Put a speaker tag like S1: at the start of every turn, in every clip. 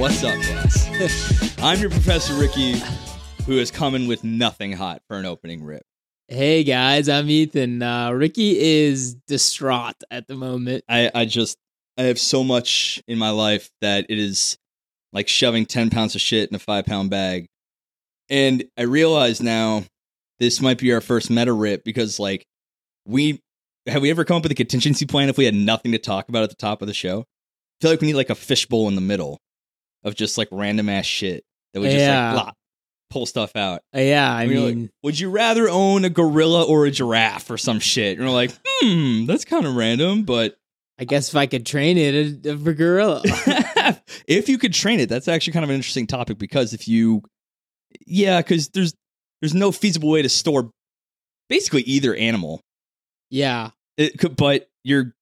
S1: What's up, class? I'm your Professor Ricky, who is coming with nothing hot for an opening rip.
S2: Hey guys, I'm Ethan. Uh, Ricky is distraught at the moment.
S1: I, I just, I have so much in my life that it is like shoving 10 pounds of shit in a five pound bag. And I realize now this might be our first meta rip because, like, we have we ever come up with a contingency plan if we had nothing to talk about at the top of the show? I feel like we need like a fishbowl in the middle of just like random ass shit that we just
S2: Yeah.
S1: like blah, pull stuff out.
S2: Uh, yeah, I mean,
S1: like, would you rather own a gorilla or a giraffe or some shit? And we're like, hmm, that's kind of random, but
S2: I guess if I could train it a, a gorilla.
S1: if you could train it, that's actually kind of an interesting topic because if you, yeah, because there's there's no feasible way to store basically either animal.
S2: yeah,
S1: It could, but you're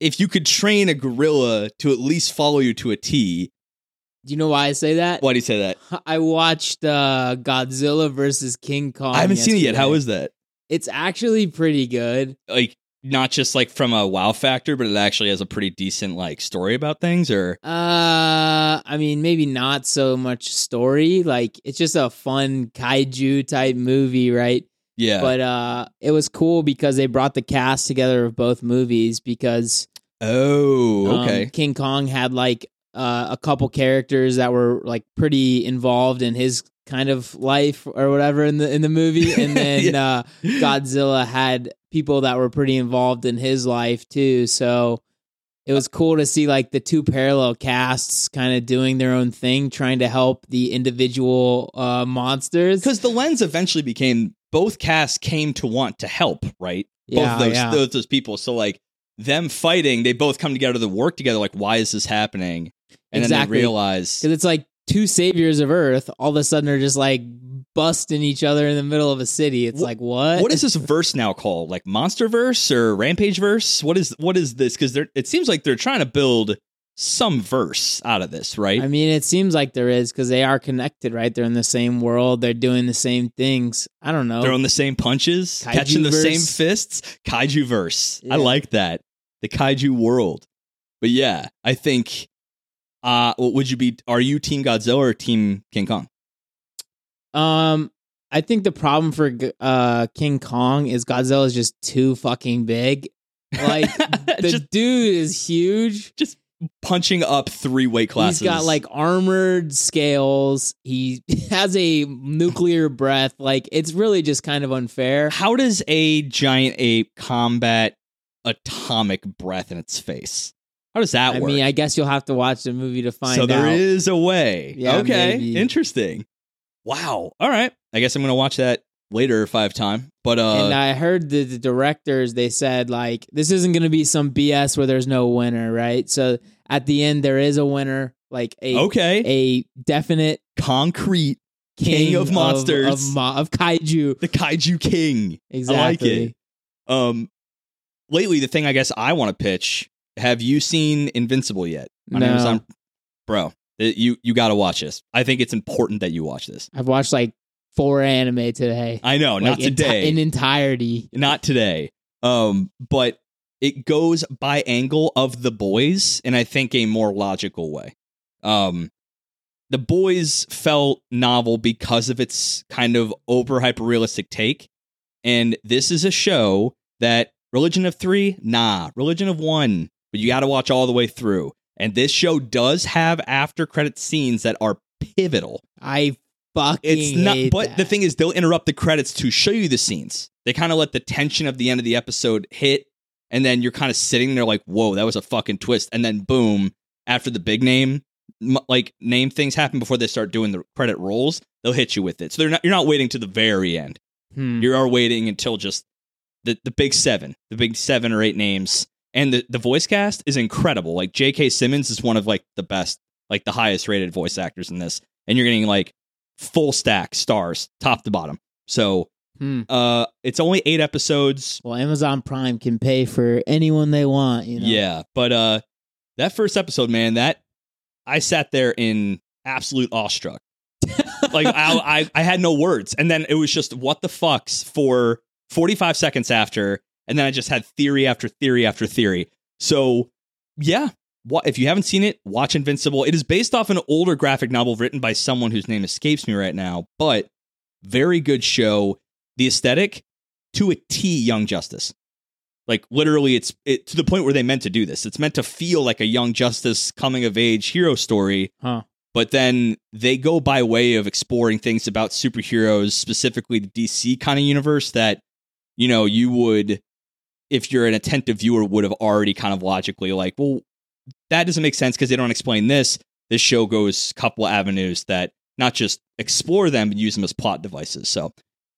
S1: if you could train a gorilla to at least follow you to a T.
S2: do you know why I say that?
S1: Why do you say that?
S2: I watched uh, Godzilla versus King Kong.
S1: I haven't seen it yet. How
S2: yesterday.
S1: that?
S2: It's actually pretty good.
S1: Like not just like from a wow factor, but it actually has a pretty decent like story about things. Or
S2: Uh, I mean, maybe not so much story. Like, it's just a fun kaiju type movie, right?
S1: yeah,
S2: But uh, it was cool because they brought the cast together of both movies because
S1: oh,
S2: Um,
S1: okay,
S2: King Kong had like uh, a couple characters that were like pretty involved in his kind of life or whatever in the in the movie, and then uh, Godzilla had people that were pretty involved in his life too. So it was cool to see like the two parallel casts kind of doing their own thing, trying to help the individual uh, monsters.
S1: because the lens eventually became both casts came to want to help, right?
S2: Yeah,
S1: both those,
S2: yeah.
S1: those those people. So like them fighting, they both come together to work together. Like, why is this happening? And then
S2: Exactly.
S1: they realize,
S2: Because it's like two saviors of Earth all of a sudden are just like busting each other in the middle of a city. It's
S1: Wh-
S2: like what?
S1: what is this verse now called? Like Monster Verse or Rampage Verse? What is what is this? Because it seems like they're trying to build some verse out of this, right?
S2: I mean, it seems like there is because they are connected, right? They're in the same world. They're doing the same things. I don't know.
S1: Throwing the same punches,
S2: Kaiju
S1: catching the same fists. Kaiju verse. I like that. The kaiju world. But yeah, I think. Uh, would you be? Are you Team Godzilla or Team King Kong?
S2: Um, I think the problem for uh King Kong is Godzilla is just too fucking big. Like the
S1: Just-
S2: dude is huge.
S1: Just punching up three weight classes.
S2: He's got like armored scales. He has a nuclear breath. Like it's really just kind of unfair.
S1: how does a giant ape combat atomic breath in its face? How does that
S2: I
S1: work?
S2: I mean, I guess you'll have to watch the movie to find
S1: so
S2: out.
S1: there is a way.
S2: Yeah,
S1: okay,
S2: maybe.
S1: interesting. Wow. All right. I guess I'm gonna watch that later if I have time. But uh,
S2: and I heard the, the directors they said like this isn't going to be some BS where there's no winner, right? So at the end there is a winner, like a
S1: okay,
S2: a definite
S1: concrete king, of monsters,
S2: of, mo- of kaiju.
S1: the kaiju king.
S2: Exactly.
S1: it. Um, lately the thing I guess I want to pitch. Have you seen Invincible yet on
S2: No.
S1: Amazon? Bro, it- you you got to watch this. I think it's important that you watch this.
S2: I've watched like four anime today.
S1: I know,
S2: like
S1: not
S2: enti-
S1: today.
S2: in entirety.
S1: not today. Um, but it goes by angle of the boys in I think a more logical way. Um, the boys felt novel because of its kind of over hyper realistic take, and this is a show that Religion of Three, nah, Religion of One, but you got to watch all the way through. And this show does have after credit scenes that are pivotal.
S2: I fucking
S1: It's not, but
S2: that.
S1: the thing is, they'll interrupt the credits to show you the scenes. They kind of let the tension of the end of the episode hit, and then you're kind of sitting there like, "Whoa, that was a fucking twist!" And then boom, after the big name, like name things happen before they start doing the credit rolls, they'll hit you with it. So they're not you're not waiting to the very end.
S2: Hmm.
S1: You are waiting until just the the big seven, the big seven or eight names, and the the voice cast is incredible. Like J.K. Simmons is one of like the best, like the highest rated voice actors in this, and you're getting like full stack stars, top to bottom. So
S2: Hmm.
S1: uh, it's only eight episodes.
S2: Well, Amazon Prime can pay for anyone they want. You know.
S1: Yeah, but uh, that first episode, man, that I sat there in absolute awestruck. like I, I, I had no words, and then it was just what the fucks for 45 seconds after, and then I just had theory after theory after theory. So yeah, what if you haven't seen it, watch Invincible. It is based off an older graphic novel written by someone whose name escapes me right now, but very good show. The aesthetic to a T, Young Justice. Like literally, it's it, to the point where they meant to do this. It's meant to feel like a Young Justice coming of age hero story,
S2: Huh.
S1: but then they go by way of exploring things about superheroes, specifically the DC kind of universe that you know you would, if you're an attentive viewer, would have already kind of logically like, well, that doesn't make sense because they don't explain this. This show goes a couple avenues that not just explore them but use them as plot devices. So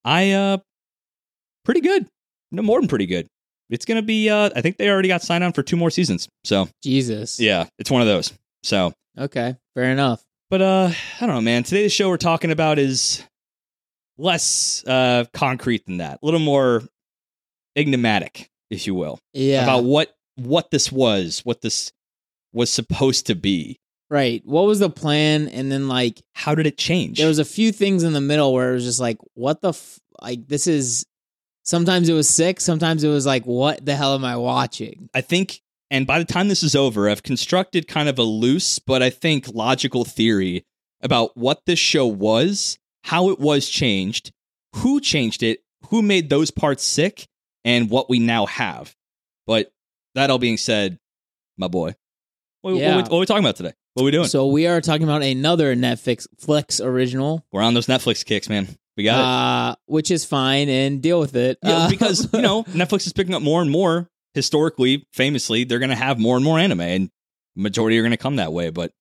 S1: I uh pretty good. No more than pretty good. It's gonna be uh I think they already got signed on for two more seasons. So
S2: Jesus.
S1: yeah, it's one of those. So
S2: Okay. Fair enough.
S1: but uh I don't know, man. Today's show we're talking about is less uh concrete than that. A little more enigmatic, if you will.
S2: Yeah.
S1: About what what this was, what this was supposed to be.
S2: right. What was the plan? And then like
S1: How did it change?
S2: there was a few things in the middle where it was just like, what the f- like this is. Sometimes it was sick. Sometimes it was like, what the hell am I watching?
S1: I think, and by the time this is over, I've constructed kind of a loose, but I think logical theory about what this show was, how it was changed, who changed it, who made those parts sick, and what we now have. But that all being said, my boy, what,
S2: Yeah.
S1: what, what are we talking about today? What are we doing?
S2: So we are talking about another Netflix Flex original,
S1: We're on those Netflix kicks, man. We got it.
S2: uh, which is fine and deal with it.
S1: Yeah,
S2: Uh,
S1: because you know Netflix is picking up more and more. Historically, famously, they're going to have more and more anime, and majority are going to come that way. But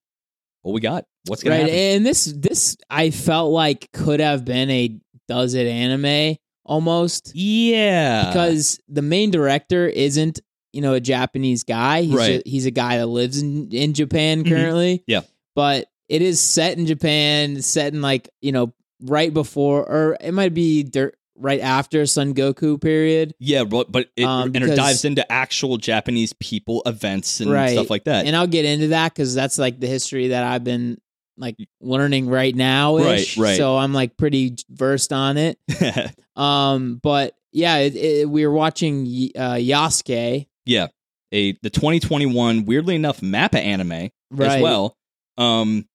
S1: what we got? What's going
S2: right,
S1: to happen?
S2: and this this I felt like could have been a does it anime almost
S1: yeah,
S2: because the main director isn't you know a Japanese guy. He's
S1: Right.
S2: ju- he's a guy that lives in in Japan
S1: Mhm.
S2: currently.
S1: Yeah.
S2: but it is set in Japan, set in like you know right before or it might be dir- right after Sengoku period.
S1: yeah, but but it,
S2: Um,
S1: and it dives into actual Japanese people events and
S2: Right.
S1: stuff like that.
S2: and I'll get into that because that's like the history that I've been like learning right now.
S1: Right, right.
S2: So I'm like pretty versed on it. Um, but yeah, it, it, we were watching Y- uh, Yasuke.
S1: yeah, a the 2021 weirdly enough Mappa anime
S2: Right.
S1: as well. Um,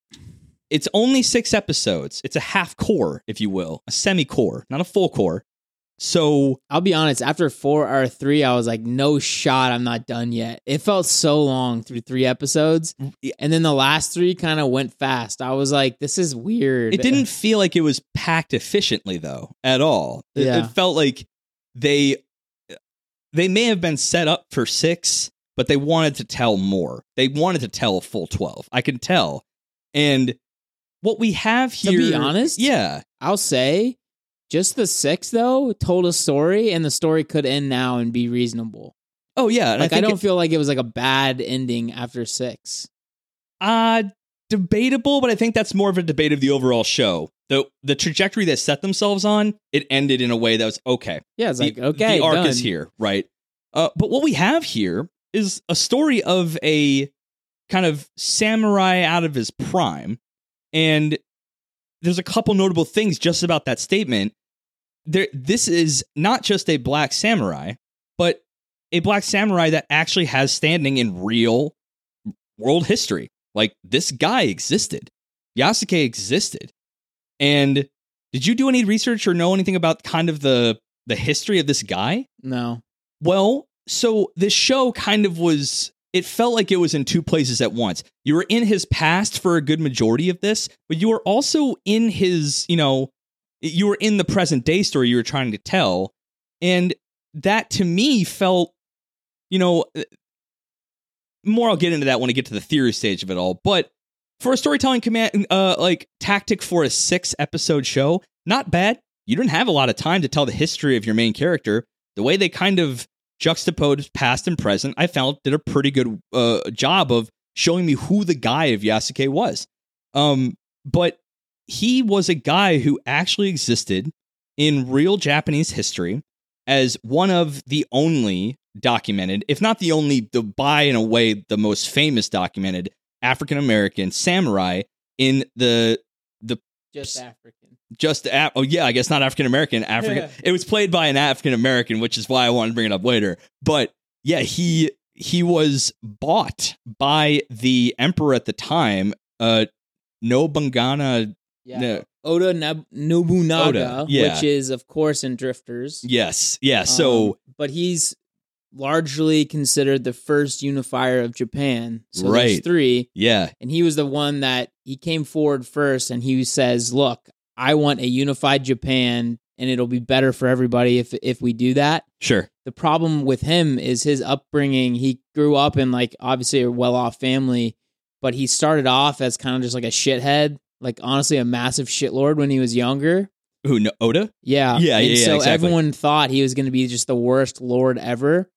S1: it's only six episodes. It's a half cour, if you will, a semi cour, not a full cour. So
S2: I'll be honest. After four or three, I was like, "No shot, I'm not done yet." It felt so long through three episodes,
S1: mm,
S2: and then the last three kind of went fast. I was like, "This is weird."
S1: It didn't feel like it was packed efficiently though at all. It,
S2: Yeah.
S1: it felt like they they may have been set up for 6, but they wanted to tell more. They wanted to tell a full 12. I can tell. And what we have here.
S2: To be honest,
S1: Yeah.
S2: I'll say, just the six though told a story, and the story could end now and be reasonable.
S1: Oh yeah,
S2: Like I,
S1: think
S2: don't
S1: it-
S2: feel like it was like a bad ending after six.
S1: uh debatable, but I think that's more of a debate of the overall show. The the trajectory they set themselves on, it ended in a way that was okay.
S2: Yeah, it's
S1: the,
S2: like okay,
S1: the arc
S2: done.
S1: is here, right? Uh, but what we have here is a story of a kind of samurai out of his prime, and there's a couple notable things just about that statement. There, this is not just a black samurai, but a black samurai that actually has standing in real world history. Like this guy existed, Yasuke existed, and did you do any research or know anything about kind of the the history of this guy?
S2: No,
S1: Well, so this show kind of was it felt like it was in two places at once. You were in his past for a good majority of this, but you were also in his, you know, you were in the present day story you were trying to tell. And that to me felt, you know, uh, more I'll get into that when I get to the theory stage of it all, but for a storytelling command uh like tactic for a 6 episode show, not bad. You didn't have a lot of time to tell the history of your main character. The way they kind of juxtaposed past and present, I felt did a pretty good uh, job of showing me who the guy of Yasuke was. Um, but he was a guy who actually existed in real Japanese history as one of the only documented, if not the only, the by in a way the most famous documented African American samurai in the the
S2: just African.
S1: just Af- oh yeah, I guess not African American. African. It was played by an African American, which is why I wanted to bring it up later. But yeah, he he was bought by the emperor at the time, uh, Nobungana.
S2: Yeah.
S1: No.
S2: Oda Nab- Nobunaga,
S1: Oda, yeah.
S2: which is of course in Drifters.
S1: Yes, yeah. So
S2: Um, but he's largely considered the first unifier of Japan. So there's
S1: Right.
S2: three,
S1: yeah,
S2: and he was the one that he came forward first, and he says, "Look, I want a unified Japan, and it'll be better for everybody if if we do that."
S1: sure.
S2: The problem with him is his upbringing. He grew up in like obviously a well off family, but he started off as kind of just like a shithead, like honestly a massive shitlord when he was younger.
S1: Who? No, Oda?
S2: Yeah.
S1: Yeah,
S2: And
S1: yeah, yeah,
S2: So
S1: exactly.
S2: everyone thought he was going to be just the worst lord ever.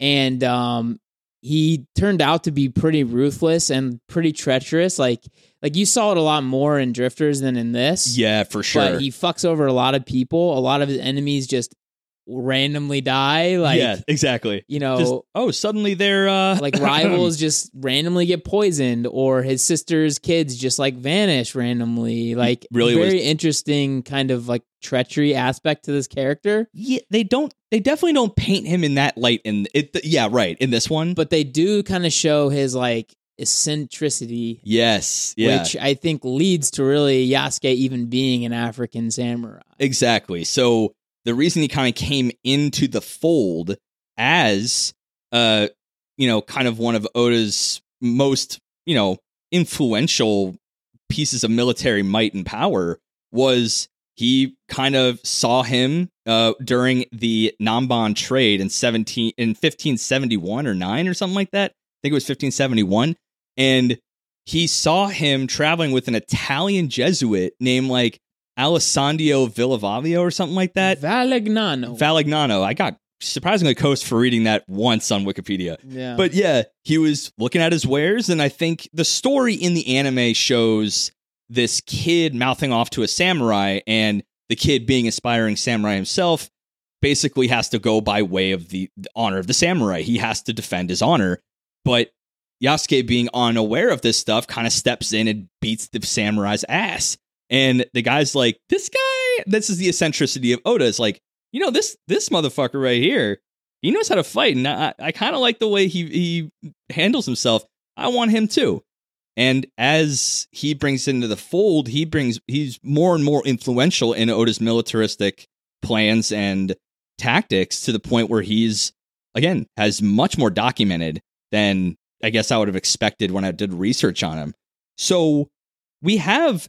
S2: And um he turned out to be pretty ruthless and pretty treacherous. Like like you saw it a lot more in Drifters than in this.
S1: Yeah, for sure.
S2: But he fucks over a lot of people. A lot of his enemies just randomly die. Like
S1: yeah, exactly.
S2: you know,
S1: Just, oh, suddenly they're uh,
S2: like rivals just randomly get poisoned or his sister's kids just like vanish randomly like
S1: really
S2: very
S1: was-
S2: interesting kind of like treachery aspect to this character
S1: yeah, they don't. They definitely don't paint him in that light. In it, yeah, right. In this one,
S2: but they do kind of show his like eccentricity
S1: yes, yeah,
S2: which i think leads to really yasuke even being an african samurai
S1: Exactly. So the reason he kind of came into the fold as uh you know kind of one of Oda's most, you know, influential pieces of military might and power was he kind of saw him uh during the Namban trade in 17 in 1571 or 9 or something like that. I think it was 1571 and he saw him traveling with an Italian Jesuit named like Alessandro Villavavio or something like that.
S2: valignano
S1: Valignano. I got surprisingly close for reading that once on Wikipedia.
S2: yeah
S1: But yeah, he was looking at his wares, and I think the story in the anime shows this kid mouthing off to a samurai, and the kid being aspiring samurai himself basically has to go by way of the, the honor of the samurai. He has to defend his honor. But Yasuke, being unaware of this stuff, kind of steps in and beats the samurai's ass. And the guy's like, this guy, this is the eccentricity of Oda. It's like, you know, this this motherfucker right here, he knows how to fight, and I, I kind of like the way he he handles himself. I want him too. And as he brings into the fold, he brings he's more and more influential in Oda's militaristic plans and tactics to the point where he's again has much more documented than I guess I would have expected when I did research on him. So we have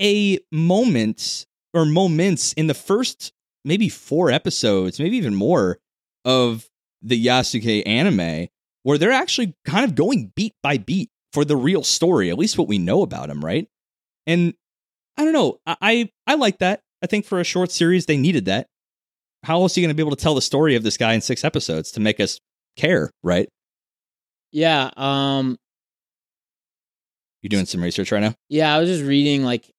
S1: a moment or moments in the first maybe four episodes, maybe even more of the Yasuke anime where they're actually kind of going beat by beat for the real story, at least what we know about him, right? And I don't know, I I, I like that. I think for a short series, they needed that. How else are you going to be able to tell the story of this guy in six episodes to make us care, right?
S2: yeah um
S1: You doing some research right now?
S2: Yeah, I was just reading like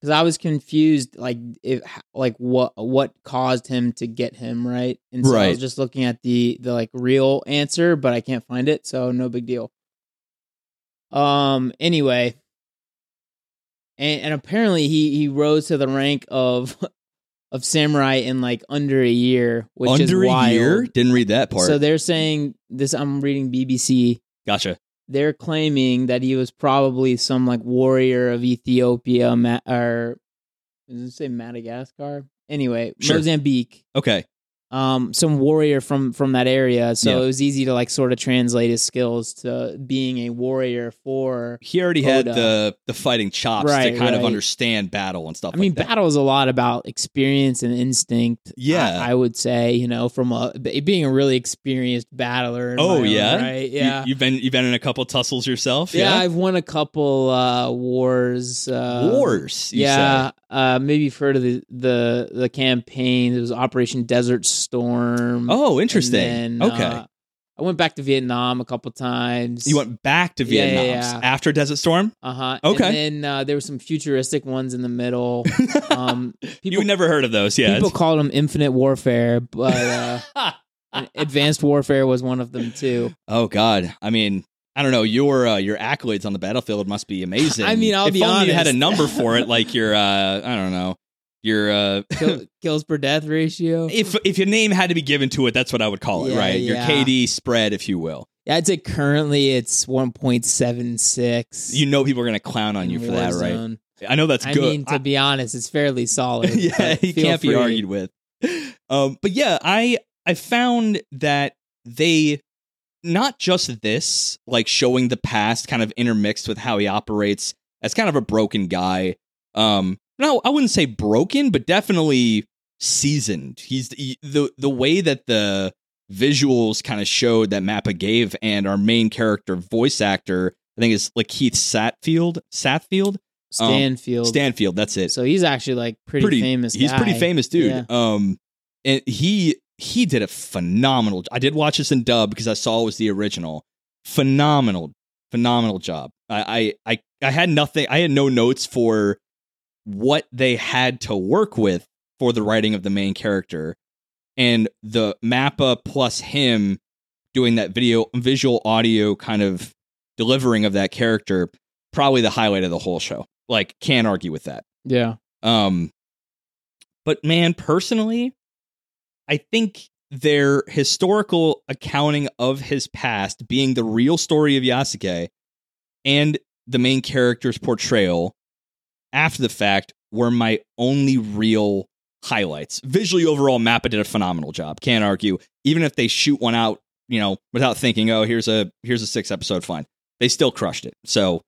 S2: because I was confused, like if like what what caused him to get him right, and so I was just looking at the the like real answer, but I can't find it, so no big deal. Um. Anyway, and and apparently he he rose to the rank of of samurai in like under a year, which is
S1: Under a
S2: wild.
S1: year? Didn't read that part.
S2: So they're saying this. I'm reading BBC
S1: gotcha.
S2: They're claiming that he was probably some like warrior of Ethiopia Ma- or does it say Madagascar? Anyway,
S1: Sure.
S2: Mozambique.
S1: Okay.
S2: Um, some warrior from from that area. So
S1: Yeah.
S2: it was easy to like sort of translate his skills to being a warrior for.
S1: He already had the the fighting chops
S2: Right,
S1: to kind of understand battle and stuff
S2: I mean,
S1: that.
S2: battle is a lot about experience and instinct.
S1: Yeah.
S2: I, I would say you know from a being a really experienced battler.
S1: Oh
S2: own
S1: yeah,
S2: right? Yeah.
S1: you've been you've been in a couple tussles yourself.
S2: yeah,
S1: Yeah,
S2: I've won a couple uh, wars. Uh,
S1: wars. You
S2: yeah, uh, maybe you've heard of the the the campaign. It was Operation Desert Storm.
S1: Oh, interesting.
S2: Then,
S1: okay,
S2: uh, I went back to Vietnam a couple times.
S1: you went back to
S2: Yeah, yeah,
S1: Vietnam
S2: yeah.
S1: after Desert Storm.
S2: uh huh.
S1: Okay.
S2: And then uh, there were some futuristic ones in the middle. Um, people
S1: you never heard of those, yeah?
S2: people called them Infinite Warfare, but uh, Advanced Warfare was one of them too.
S1: oh God, I mean, I don't know. Your uh, your accolades on the battlefield must be amazing.
S2: I mean, I'll
S1: if
S2: be
S1: only you had a number for it, like your uh, I don't know, Your uh,
S2: Kill, kills per death ratio.
S1: if if your name had to be given to it, that's what I would call it,
S2: Yeah,
S1: right? Your
S2: yeah.
S1: KD spread, if you will.
S2: Yeah, I'd say currently it's 1.76.
S1: You know people are gonna clown on you for that, right? I know that's
S2: I
S1: good.
S2: mean, to be honest, it's fairly solid.
S1: yeah, he can't be argued with. Um, but yeah, I I found that they not just this, like showing the past, kind of intermixed with how he operates as kind of a broken guy. Um, no, I wouldn't say broken, but definitely seasoned. He's he, the the way that the visuals kind of showed that Mappa gave, and our main character voice actor, I think is like Keith Satfield, Satfield,
S2: Stanfield.
S1: Stanfield. That's it
S2: So he's actually like pretty,
S1: pretty
S2: famous.
S1: He's pretty famous dude.
S2: Yeah.
S1: Um, and he he did a phenomenal. I did watch this in dub because I saw it was the original. Phenomenal, phenomenal job. I I I, I had nothing. I had no notes for what they had to work with for the writing of the main character, and the Mappa plus him doing that video visual audio kind of delivering of that character probably the highlight of the whole show. Like can't argue with that.
S2: Yeah.
S1: um, but man, personally, I think their historical accounting of his past being the real story of Yasuke and the main character's portrayal after the fact were my only real highlights. Visually, overall, Mappa did a phenomenal job. Can't argue. Even if they shoot one out, you know, without thinking, oh, here's a here's a six episode, fine. They still crushed it. So,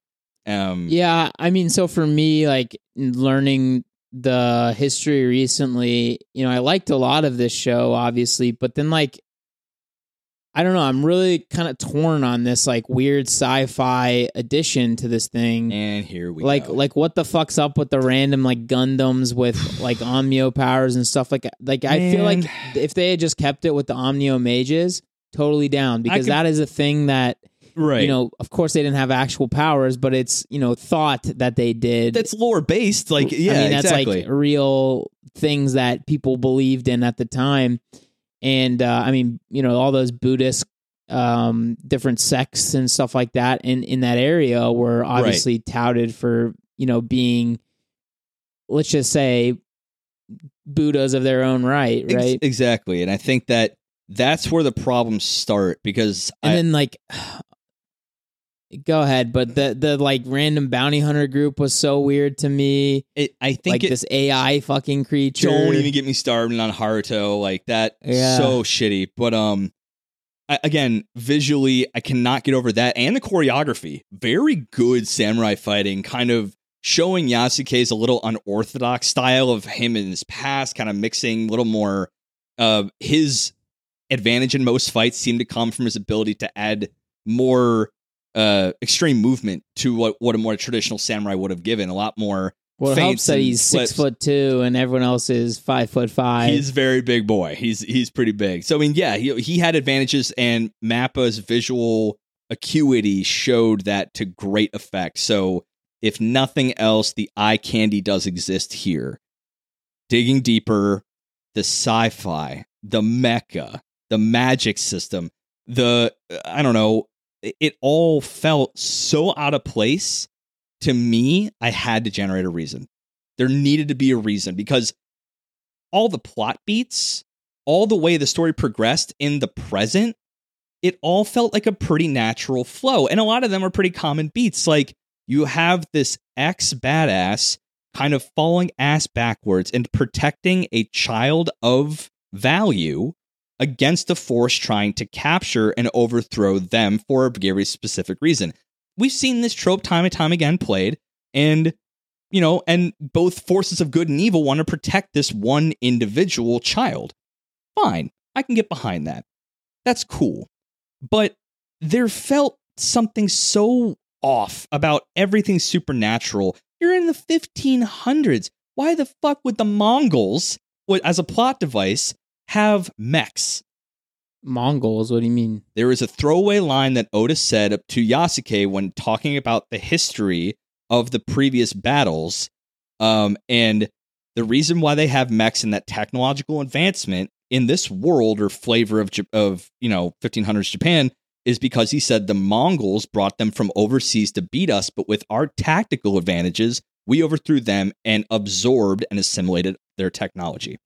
S1: um,
S2: Yeah, I mean, so for me, like learning the history recently, you know, I liked a lot of this show, obviously, but then like I don't know, I'm really kind of torn on this like weird sci-fi addition to this thing.
S1: and here we
S2: like
S1: go.
S2: like what the fuck's up with the random like Gundams with like Onmyo powers and stuff like like I feel like if they had just kept it with the Onmyo mages, totally down because that is a thing that
S1: right.
S2: you know, of course they didn't have actual powers, but it's, you know, thought that they did.
S1: that's lore based. Like, yeah,
S2: I mean, that's
S1: exactly.
S2: like real things that people believed in at the time. And uh, I mean, you know, all those Buddhist um, different sects and stuff like that in, in that area were obviously touted for, you know, being, let's just say, Buddhas of their own right,
S1: Ex-
S2: right?
S1: exactly. And I think that that's where the problems start because
S2: and
S1: I,
S2: then like go ahead but the the like random bounty hunter group was so weird to me
S1: it, I think
S2: like
S1: it,
S2: this ai fucking creature
S1: don't even get me started on Haruto like that.
S2: Yeah.
S1: So shitty. But um, I, again, visually, I cannot get over that, and the choreography, very good samurai fighting, kind of showing Yasuke's a little unorthodox style of him in his past, kind of mixing a little more. Uh, his advantage in most fights seemed to come from his ability to add more uh extreme movement to what what a more traditional samurai would have given a lot more
S2: well it helps that he's six foot two and everyone else is five foot five
S1: He's a very big boy. He's he's pretty big. So I mean, yeah, he he had advantages, and Mappa's visual acuity showed that to great effect. So if nothing else, the eye candy does exist here. Digging deeper, the sci-fi, the mecha, the magic system, the I don't know, it- all felt so out of place. To me, I had to generate a reason. There needed to be a reason because all the plot beats, all the way the story progressed in the present, it all felt like a pretty natural flow. And a lot of them are pretty common beats. Like you have this ex badass kind of falling ass backwards and protecting a child of value against a force trying to capture and overthrow them for a very specific reason. We've seen this trope time and time again played, and you know, and both forces of good and evil want to protect this one individual child. Fine, I can get behind that. That's cool. But there felt something so off about everything supernatural. You're in the 1500s. Why the fuck would the Mongols, as a plot device, have mechs?
S2: mongols what do you mean
S1: There is a throwaway line that Otis said to Yasuke when talking about the history of the previous battles. Um, and the reason why they have mechs and that technological advancement in this world or flavor of of you know 1500s Japan is because he said the Mongols brought them from overseas to beat us, but with our tactical advantages, We overthrew them and absorbed and assimilated their technology.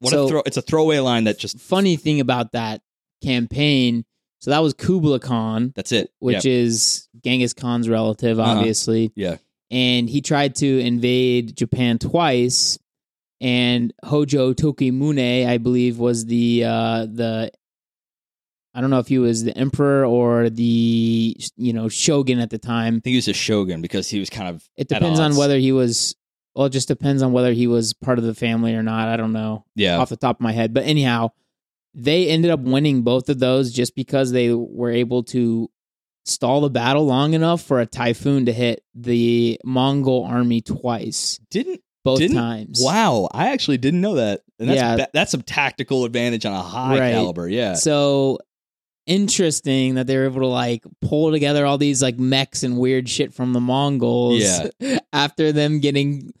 S1: What
S2: So-
S1: a throw! It's a throwaway line that just
S2: Funny thing about that campaign. So that was Kublai Khan,
S1: that's it.
S2: which
S1: Yep.
S2: is Genghis Khan's relative,
S1: Uh-huh.
S2: obviously.
S1: Yeah.
S2: And he tried to invade Japan twice. And Hojo Tokimune, I believe, was the uh, the I don't know if he was the emperor or the you know shogun at the time.
S1: I think he was a shogun because he was kind of
S2: It depends on whether he was. Well, it just depends on whether he was part of the family or not. I don't know
S1: yeah
S2: off the top of my head. But anyhow, they ended up winning both of those just because they were able to stall the battle long enough for a typhoon to hit the Mongol army twice,
S1: didn't
S2: both
S1: Didn't-
S2: times.
S1: wow I actually didn't know that and that's
S2: Yeah.
S1: that's some tactical advantage on a high
S2: Right.
S1: caliber yeah
S2: So interesting that they were able to like pull together all these like mechs and weird shit from the Mongols
S1: Yeah.
S2: after them getting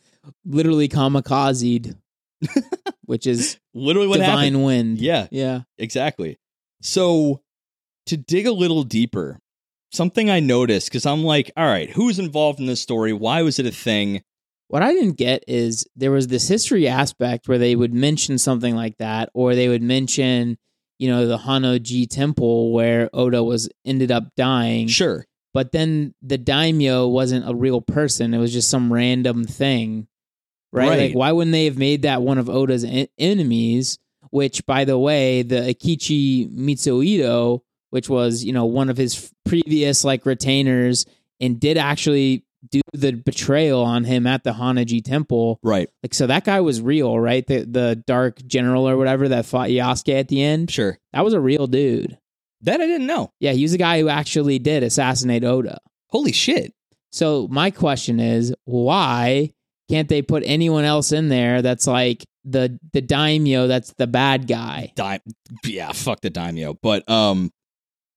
S2: literally kamikazed, which is
S1: literally what
S2: divine
S1: happened.
S2: wind.
S1: yeah.
S2: Yeah.
S1: exactly. So to dig a little deeper something I noticed because I'm like all right who's involved in this story? Why was it a thing?
S2: What I didn't get is there was this history aspect where they would mention something like that, or they would mention, you know, the Hanoji temple where Oda was ended up dying.
S1: sure.
S2: But then the daimyo wasn't a real person; it was just some random thing, right?
S1: Right.
S2: Like, why wouldn't they have made that one of Oda's en- enemies? Which, by the way, the Akichi Mitsuhito, which was you know one of his f- previous like retainers, and did actually do the betrayal on him at the Hanaji temple.
S1: right
S2: Like, so that guy was real, right? The the dark general or whatever that fought Yasuke at the end.
S1: sure
S2: That was a real dude.
S1: that I didn't know
S2: Yeah, he was the guy who actually did assassinate Oda.
S1: holy shit
S2: So my question is, why can't they put anyone else in there that's like the the daimyo that's the bad guy?
S1: Yeah, fuck the daimyo. But um,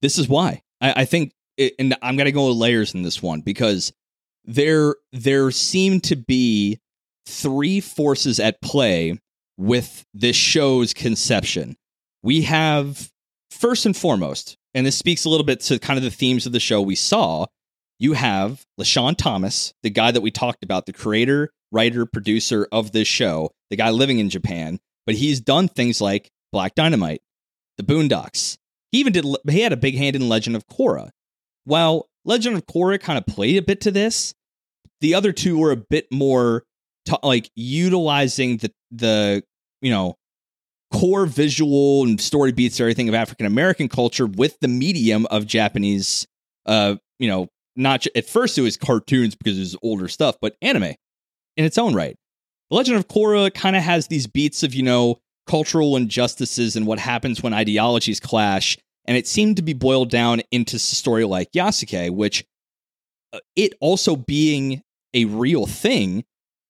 S1: this is why I, I think, it, and I'm gonna go with layers in this one because there there seem to be three forces at play with this show's conception. We have first and foremost, and this speaks a little bit to kind of the themes of the show we saw. You have LeSean Thomas, the guy that we talked about, the creator, writer, producer of this show, the guy living in Japan, but he's done things like Black Dynamite, The Boondocks. He even did. He had a big hand in Legend of Korra. While Legend of Korra kind of played a bit to this, the other two were a bit more ta- like utilizing the the you know core visual and story beats everything of African American culture with the medium of Japanese. Uh, you know, not at first it was cartoons because it was older stuff, but anime in its own right. The Legend of Korra kind of has these beats of, you know, cultural injustices and what happens when ideologies clash. And it seemed to be boiled down into a story like Yasuke, which uh, it also being a real thing,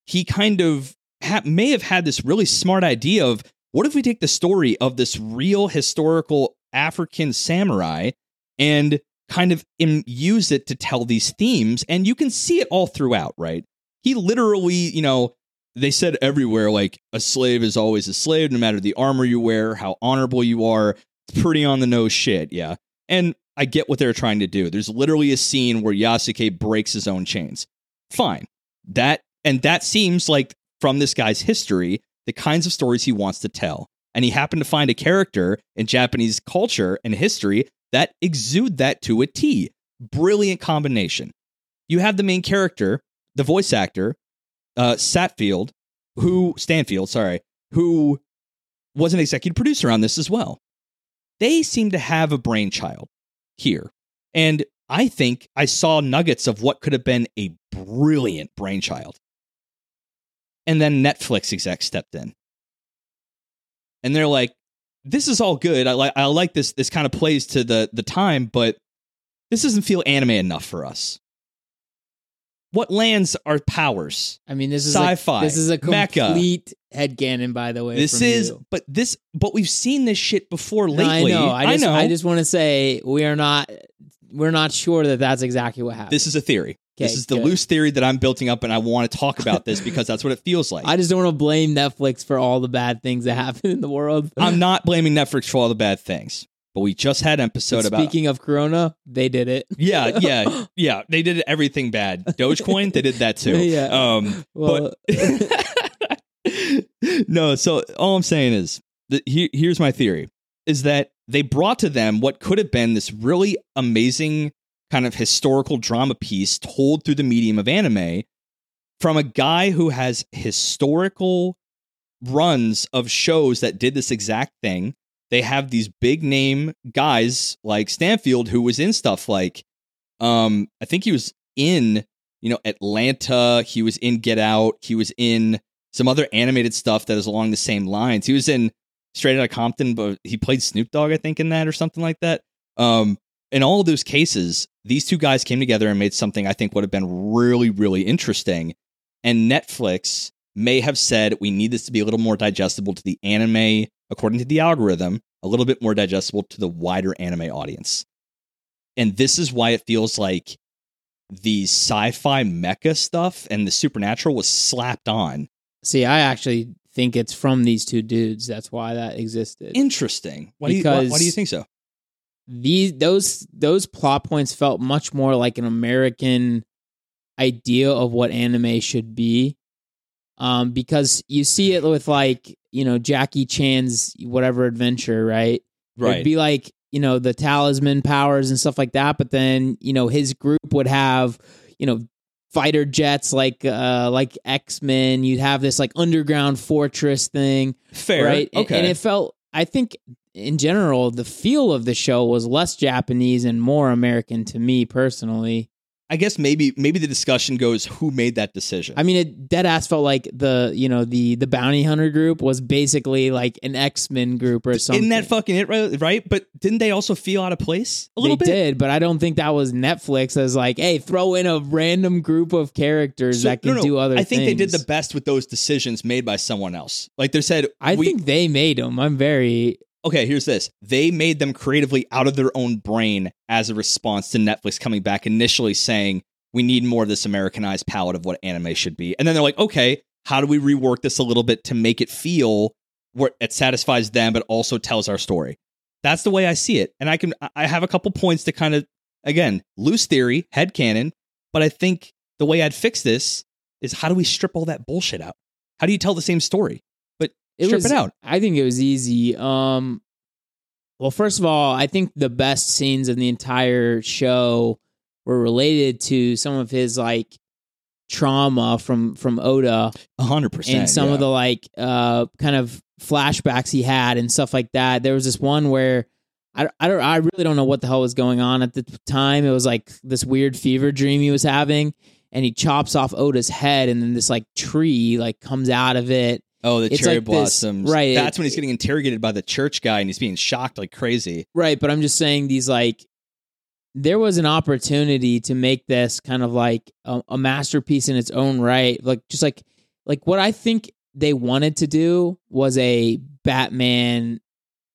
S1: he kind of ha- may have had this really smart idea of what if we take the story of this real historical African samurai and kind of im- use it to tell these themes. And you can see it all throughout, right? He literally, you know, they said everywhere like a slave is always a slave no matter the armor you wear how honorable you are. It's pretty on the nose shit yeah. And i get what they're trying to do. There's literally a scene where yasuke breaks his own chains. Fine. That and that seems like from this guy's history the kinds of stories he wants to tell. And he happened to find a character in japanese culture and history that exude that to a t brilliant combination you have the main character the voice actor uh, Satfield, who Stanfield, sorry, who was an executive producer on this as well. They seem to have a brainchild here, and I think I saw nuggets of what could have been a brilliant brainchild. And then Netflix exec stepped in, and they're like, "This is all good. I like I like this. This kind of plays to the the time, but this doesn't feel anime enough for us." What lands are powers?
S2: I mean, this is
S1: Sci-fi,
S2: A, this is a
S1: mecha.
S2: complete headcanon, by the way.
S1: This is,
S2: you.
S1: but this, but we've seen this shit before
S2: No. I know. I just,
S1: know.
S2: I just want to say we are not. We're not sure that that's exactly what happened.
S1: this is a theory. This is the
S2: good.
S1: loose theory that I'm building up, and I want to talk about this because that's what it feels like.
S2: I just don't want to blame Netflix for all the bad things that happen in the world.
S1: I'm not blaming Netflix for all the bad things. but we just had an episode about
S2: Speaking of Corona, they did it.
S1: yeah, yeah, yeah. They did everything bad. Dogecoin, they did that too.
S2: Yeah.
S1: Um,
S2: Well,
S1: but no. So all I'm saying is, that here, here's my theory: is that they brought to them what could have been this really amazing kind of historical drama piece told through the medium of anime from a guy who has historical runs of shows that did this exact thing. They have these big name guys like Stanfield who was in stuff like um I think he was in you know Atlanta, he was in Get Out, he was in some other animated stuff that is along the same lines. He was in Straight Outta Compton, but he played Snoop Dogg I think in that or something like that. Um in all of those cases, these two guys came together and made something I think would have been really really interesting. And Netflix may have said we need this to be a little more digestible to the anime according to the algorithm, a little bit more digestible to the wider anime audience. And this is why it feels like the sci-fi mecha stuff and the supernatural was slapped on.
S2: see, I actually think it's from these two dudes. That's why that existed.
S1: Interesting. Why do you why, why do you think so?
S2: These those those plot points felt much more like an American idea of what anime should be. Um, because you see it with like you know Jackie Chan's whatever adventure, right? Right. It'd be like you know the talisman powers and stuff like that, but then you know his group would have you know fighter jets like uh like X Men. You'd have this like underground fortress thing
S1: Fair.
S2: right? And-
S1: Okay.
S2: And, it felt, I think, in general, the feel of the show was less Japanese and more American to me personally.
S1: I guess maybe maybe the discussion goes who made that decision.
S2: I mean, it dead ass felt like the you know the the bounty hunter group was basically like an X Men group or something.
S1: Isn't that fucking it, right? right? But didn't they also feel out of place a little
S2: they
S1: bit?
S2: did, but I don't think that was Netflix as like, hey, throw in a random group of characters
S1: So-
S2: that can
S1: no, no,
S2: do other. Things.
S1: I think they did the best with those decisions made by someone else. Like they said,
S2: I
S1: we-
S2: think they made them. I'm very
S1: okay, here's this. They made them creatively out of their own brain as a response to Netflix coming back initially saying, we need more of this Americanized palette of what anime should be. And then they're like, okay, how do we rework this a little bit to make it feel where it satisfies them, but also tells our story? That's the way I see it. And I can, I have a couple points to kind of, again, loose theory, head canon, but I think the way I'd fix this is how do we strip all that bullshit out? How do you tell the same story?
S2: It
S1: strip
S2: was,
S1: it out.
S2: I think it was easy. Um, well, first of all, I think the best scenes of the entire show were related to some of his like trauma from from Oda
S1: hundred percent.
S2: and some
S1: yeah.
S2: of the like uh kind of flashbacks he had and stuff like that. There was this one where I, I don't I really don't know what the hell was going on at the time. It was like this weird fever dream he was having, and he chops off Oda's head, and then this like tree like comes out of it.
S1: Oh, the
S2: It's
S1: cherry
S2: like this-
S1: blossoms.
S2: right,
S1: That's when he's getting interrogated by the church guy and he's being shocked like crazy.
S2: Right, but I'm just saying these like there was an opportunity to make this kind of like a, a masterpiece in its own right. Like just like like what I think they wanted to do was a Batman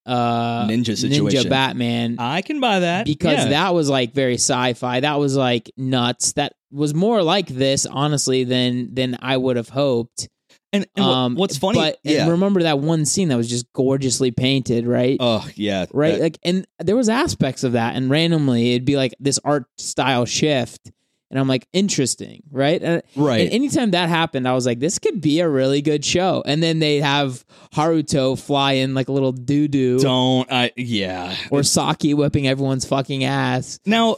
S2: uh
S1: Ninja situation.
S2: Ninja Batman
S1: I can buy that.
S2: because
S1: yeah.
S2: that was like very sci-fi. That was like nuts. That was more like this honestly than than I would have hoped.
S1: And, and
S2: um
S1: what's funny?
S2: but
S1: yeah.
S2: remember that one scene that was just gorgeously painted, right?
S1: oh yeah.
S2: right
S1: that-
S2: like and there was aspects of that and randomly it'd be like this art style shift and i'm like interesting right and,
S1: right.
S2: and anytime that happened i was like this could be a really good show and then they have haruto fly in like a little doo-doo
S1: Don't I? Yeah.
S2: or saki whipping everyone's fucking ass
S1: Now,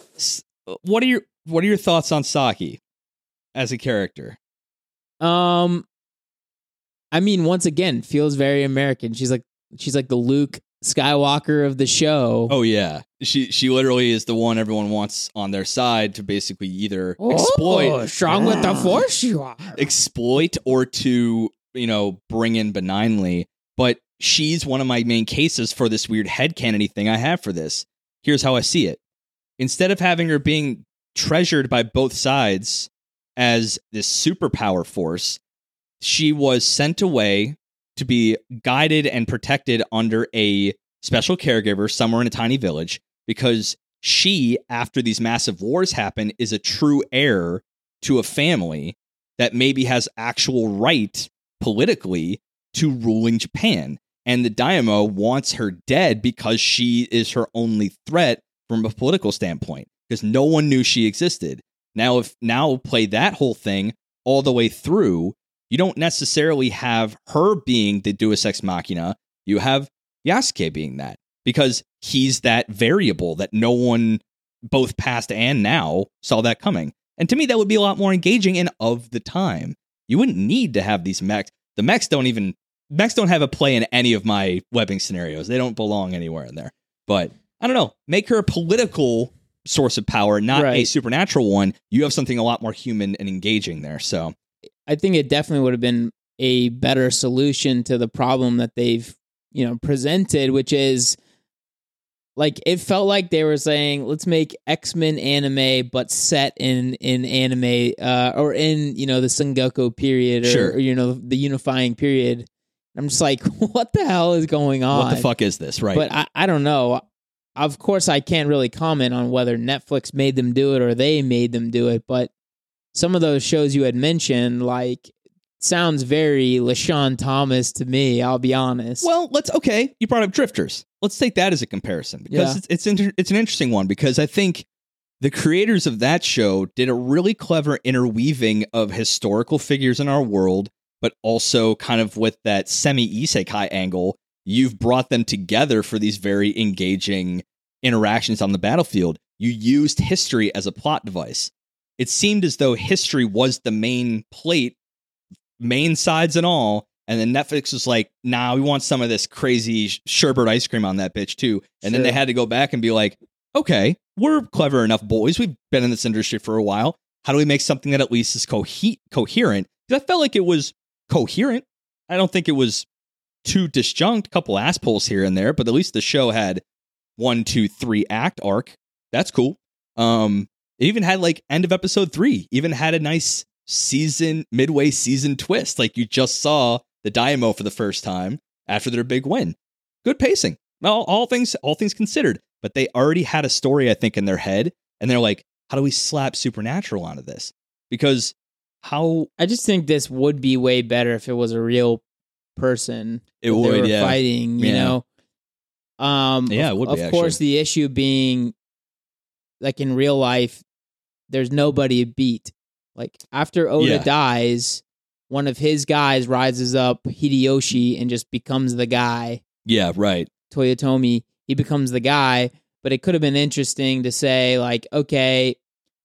S1: what are your what are your thoughts on Saki as a character?
S2: um i mean once again feels very american. She's like she's like the luke skywalker of the show.
S1: Oh yeah, she she literally is the one everyone wants on their side to basically either
S2: Oh,
S1: exploit
S2: strong with the force you are.
S1: exploit or to you know bring in benignly. But she's one of my main cases for this weird head headcanony thing i have for this. Here's how i see it. Instead of having her being treasured by both sides as this superpower force she was sent away to be guided and protected under a special caregiver somewhere in a tiny village because she after these massive wars happen is a true heir to a family that maybe has actual right politically to ruling Japan. and the Daimyo wants her dead because she is her only threat from a political standpoint because no one knew she existed. Now, if now play that whole thing all the way through, you don't necessarily have her being the Deus Ex Machina. You have Yasuke being that because he's that variable that no one, both past and now, saw that coming. And to me, that would be a lot more engaging and of the time. You wouldn't need to have these mechs. The mechs don't even mechs don't have a play in any of my webbing scenarios. They don't belong anywhere in there. But I don't know. Make her a political source of power, not a supernatural one. You have something a lot more human and engaging there. So
S2: I think it definitely would have been a better solution to the problem that they've, you know, presented, which is like it felt like they were saying, let's make X Men anime, but set in in anime uh, or in you know the Sengoku period or,
S1: Sure.
S2: or, you know the unifying period. I'm just like, what the hell is going on?
S1: what the fuck is this? Right.
S2: But I, I don't know. Of course, I can't really comment on whether Netflix made them do it or they made them do it. But some of those shows you had mentioned, like, sounds very LeSean Thomas to me. I'll be honest.
S1: Well, let's okay. You brought up Drifters. Let's take that as a comparison because
S2: Yeah.
S1: it's it's, inter- it's an interesting one because I think the creators of that show did a really clever interweaving of historical figures in our world, but also kind of with that semi isekai angle. You've brought them together for these very engaging interactions on the battlefield. You used history as a plot device. It seemed as though history was the main plate main sides and all. And then Netflix was like, nah, we want some of this crazy sherbet ice cream on that bitch too. And then they had to go back and be like, okay, we're clever enough boys. We've been in this industry for a while. How do we make something that at least is cohe- coherent? 'Cause I felt like it was coherent. I don't think it was too disjunct, couple ass pulls here and there, but at least the show had one, two, three act arc. That's cool. Um, it even had like end of episode three, even had a nice season, midway season twist. Like you just saw the Daimyo for the first time after their big win. Good pacing. All, all things, all things considered, but they already had a story, I think, in their head, and they're like, how do we slap supernatural onto this? Because how
S2: I just think this would be way better if it was a real person.
S1: it would,
S2: were
S1: yeah.
S2: fighting, you
S1: Yeah.
S2: know. Um,
S1: Yeah,
S2: of,
S1: it would be,
S2: of course, the issue being, like in real life, there's nobody to beat. Like after Oda
S1: Yeah.
S2: dies, one of his guys rises up, Hideyoshi, and just becomes the guy.
S1: Yeah, right.
S2: Toyotomi, he becomes the guy. But it could have been interesting to say, like, okay,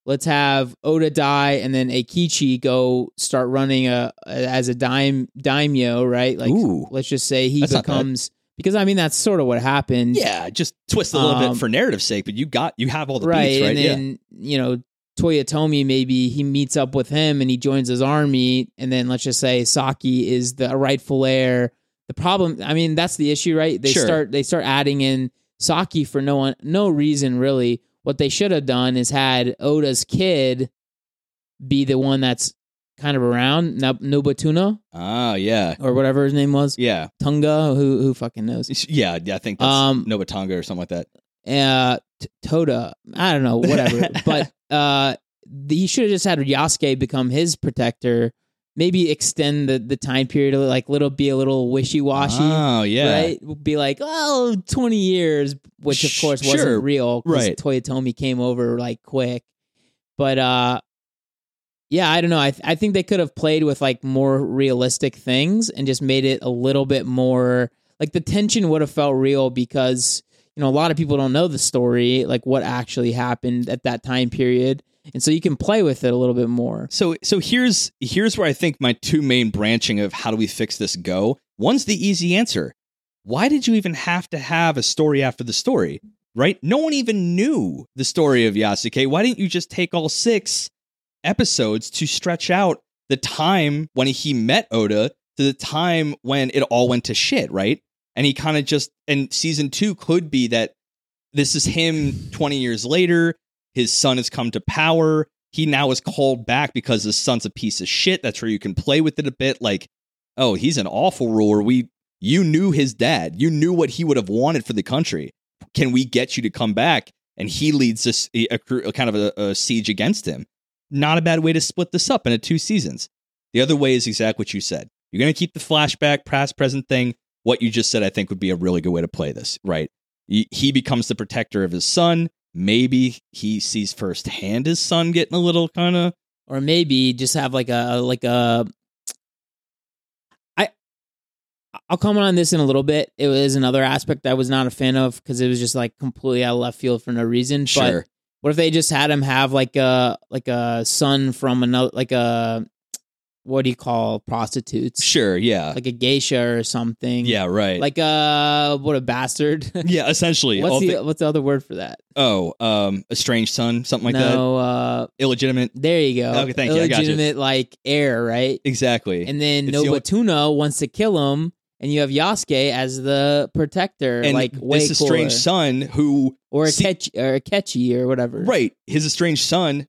S2: let's have Oda die, and then Akechi go start running a, a as a daim daimyo, right? Like,
S1: Ooh.
S2: let's just say he
S1: That's not bad.
S2: becomes because I mean that's sort of what happened,
S1: Yeah, just twist a little
S2: Um,
S1: bit for narrative sake, but you got you have all the
S2: right?
S1: beats, right?
S2: And then you know Toyotomi maybe he meets up with him and he joins his army, and then let's just say Saki is the rightful heir. The problem, I mean, that's the issue, right? They
S1: Sure.
S2: start they start adding in Saki for no one, no reason really. What they should have done is had Oda's kid be the one that's kind of around Nab- Nobutuno.
S1: Ah, yeah.
S2: or whatever his name was,
S1: Yeah.
S2: Tunga. Who who fucking knows?
S1: Yeah, yeah, I think that's
S2: Um,
S1: Nobutonga or something like that.
S2: uh T- Toda. I don't know, whatever. but uh he should have just had Yasuke become his protector. Maybe extend the, the time period, like little be a little wishy washy,
S1: Oh, yeah.
S2: right? Be like, oh, 20 years, which of course
S1: sure.
S2: wasn't real.
S1: Right.
S2: Toyotomi came over like quick, but uh, yeah, I don't know. I th- I think they could have played with like more realistic things and just made it a little bit more like the tension would have felt real because you know a lot of people don't know the story, like what actually happened at that time period, and so you can play with it a little bit more.
S1: So so here's here's where I think my two main branching of how do we fix this go. One's the easy answer. Why did you even have to have a story after the story? Right? No one even knew the story of Yasuke. Why didn't you just take all six episodes to stretch out the time when he met Oda to the time when it all went to shit, right? And he kind of just and season 2 could be that this is him 20 years later his son has come to power. He now is called back because his son's a piece of shit. That's where you can play with it a bit. Like, oh, he's an awful ruler. We, you knew his dad. You knew what he would have wanted for the country. Can we get you to come back? And he leads this a, a, a kind of a, a siege against him. Not a bad way to split this up into two seasons. The other way is exactly what you said. You're going to keep the flashback, past, present thing. What you just said, I think would be a really good way to play this. Right, he, becomes the protector of his son. Maybe he sees firsthand his son getting a little kind of
S2: or maybe just have like a like a I I'll comment on this in a little bit. It was another aspect I was not a fan of because it was just like completely out of left field for no reason.
S1: sure.
S2: But what if they just had him have like a like a son from another like a what do you call prostitutes?
S1: Sure, yeah,
S2: Like a geisha or something.
S1: yeah, right.
S2: Like uh what a bastard.
S1: yeah, essentially.
S2: what's the
S1: thi-
S2: what's the other word for that?
S1: oh, um, estranged son, something like that.
S2: no, uh
S1: Illegitimate.
S2: there you go.
S1: Okay, thank you. I got you.
S2: Illegitimate like heir, right?
S1: Exactly.
S2: And then
S1: It's the only-
S2: wants to kill him, and you have Yasuke as the protector,
S1: and
S2: like way
S1: this estranged
S2: cooler.
S1: son who
S2: or a
S1: see-
S2: catchy or a catchy or whatever.
S1: right his estranged son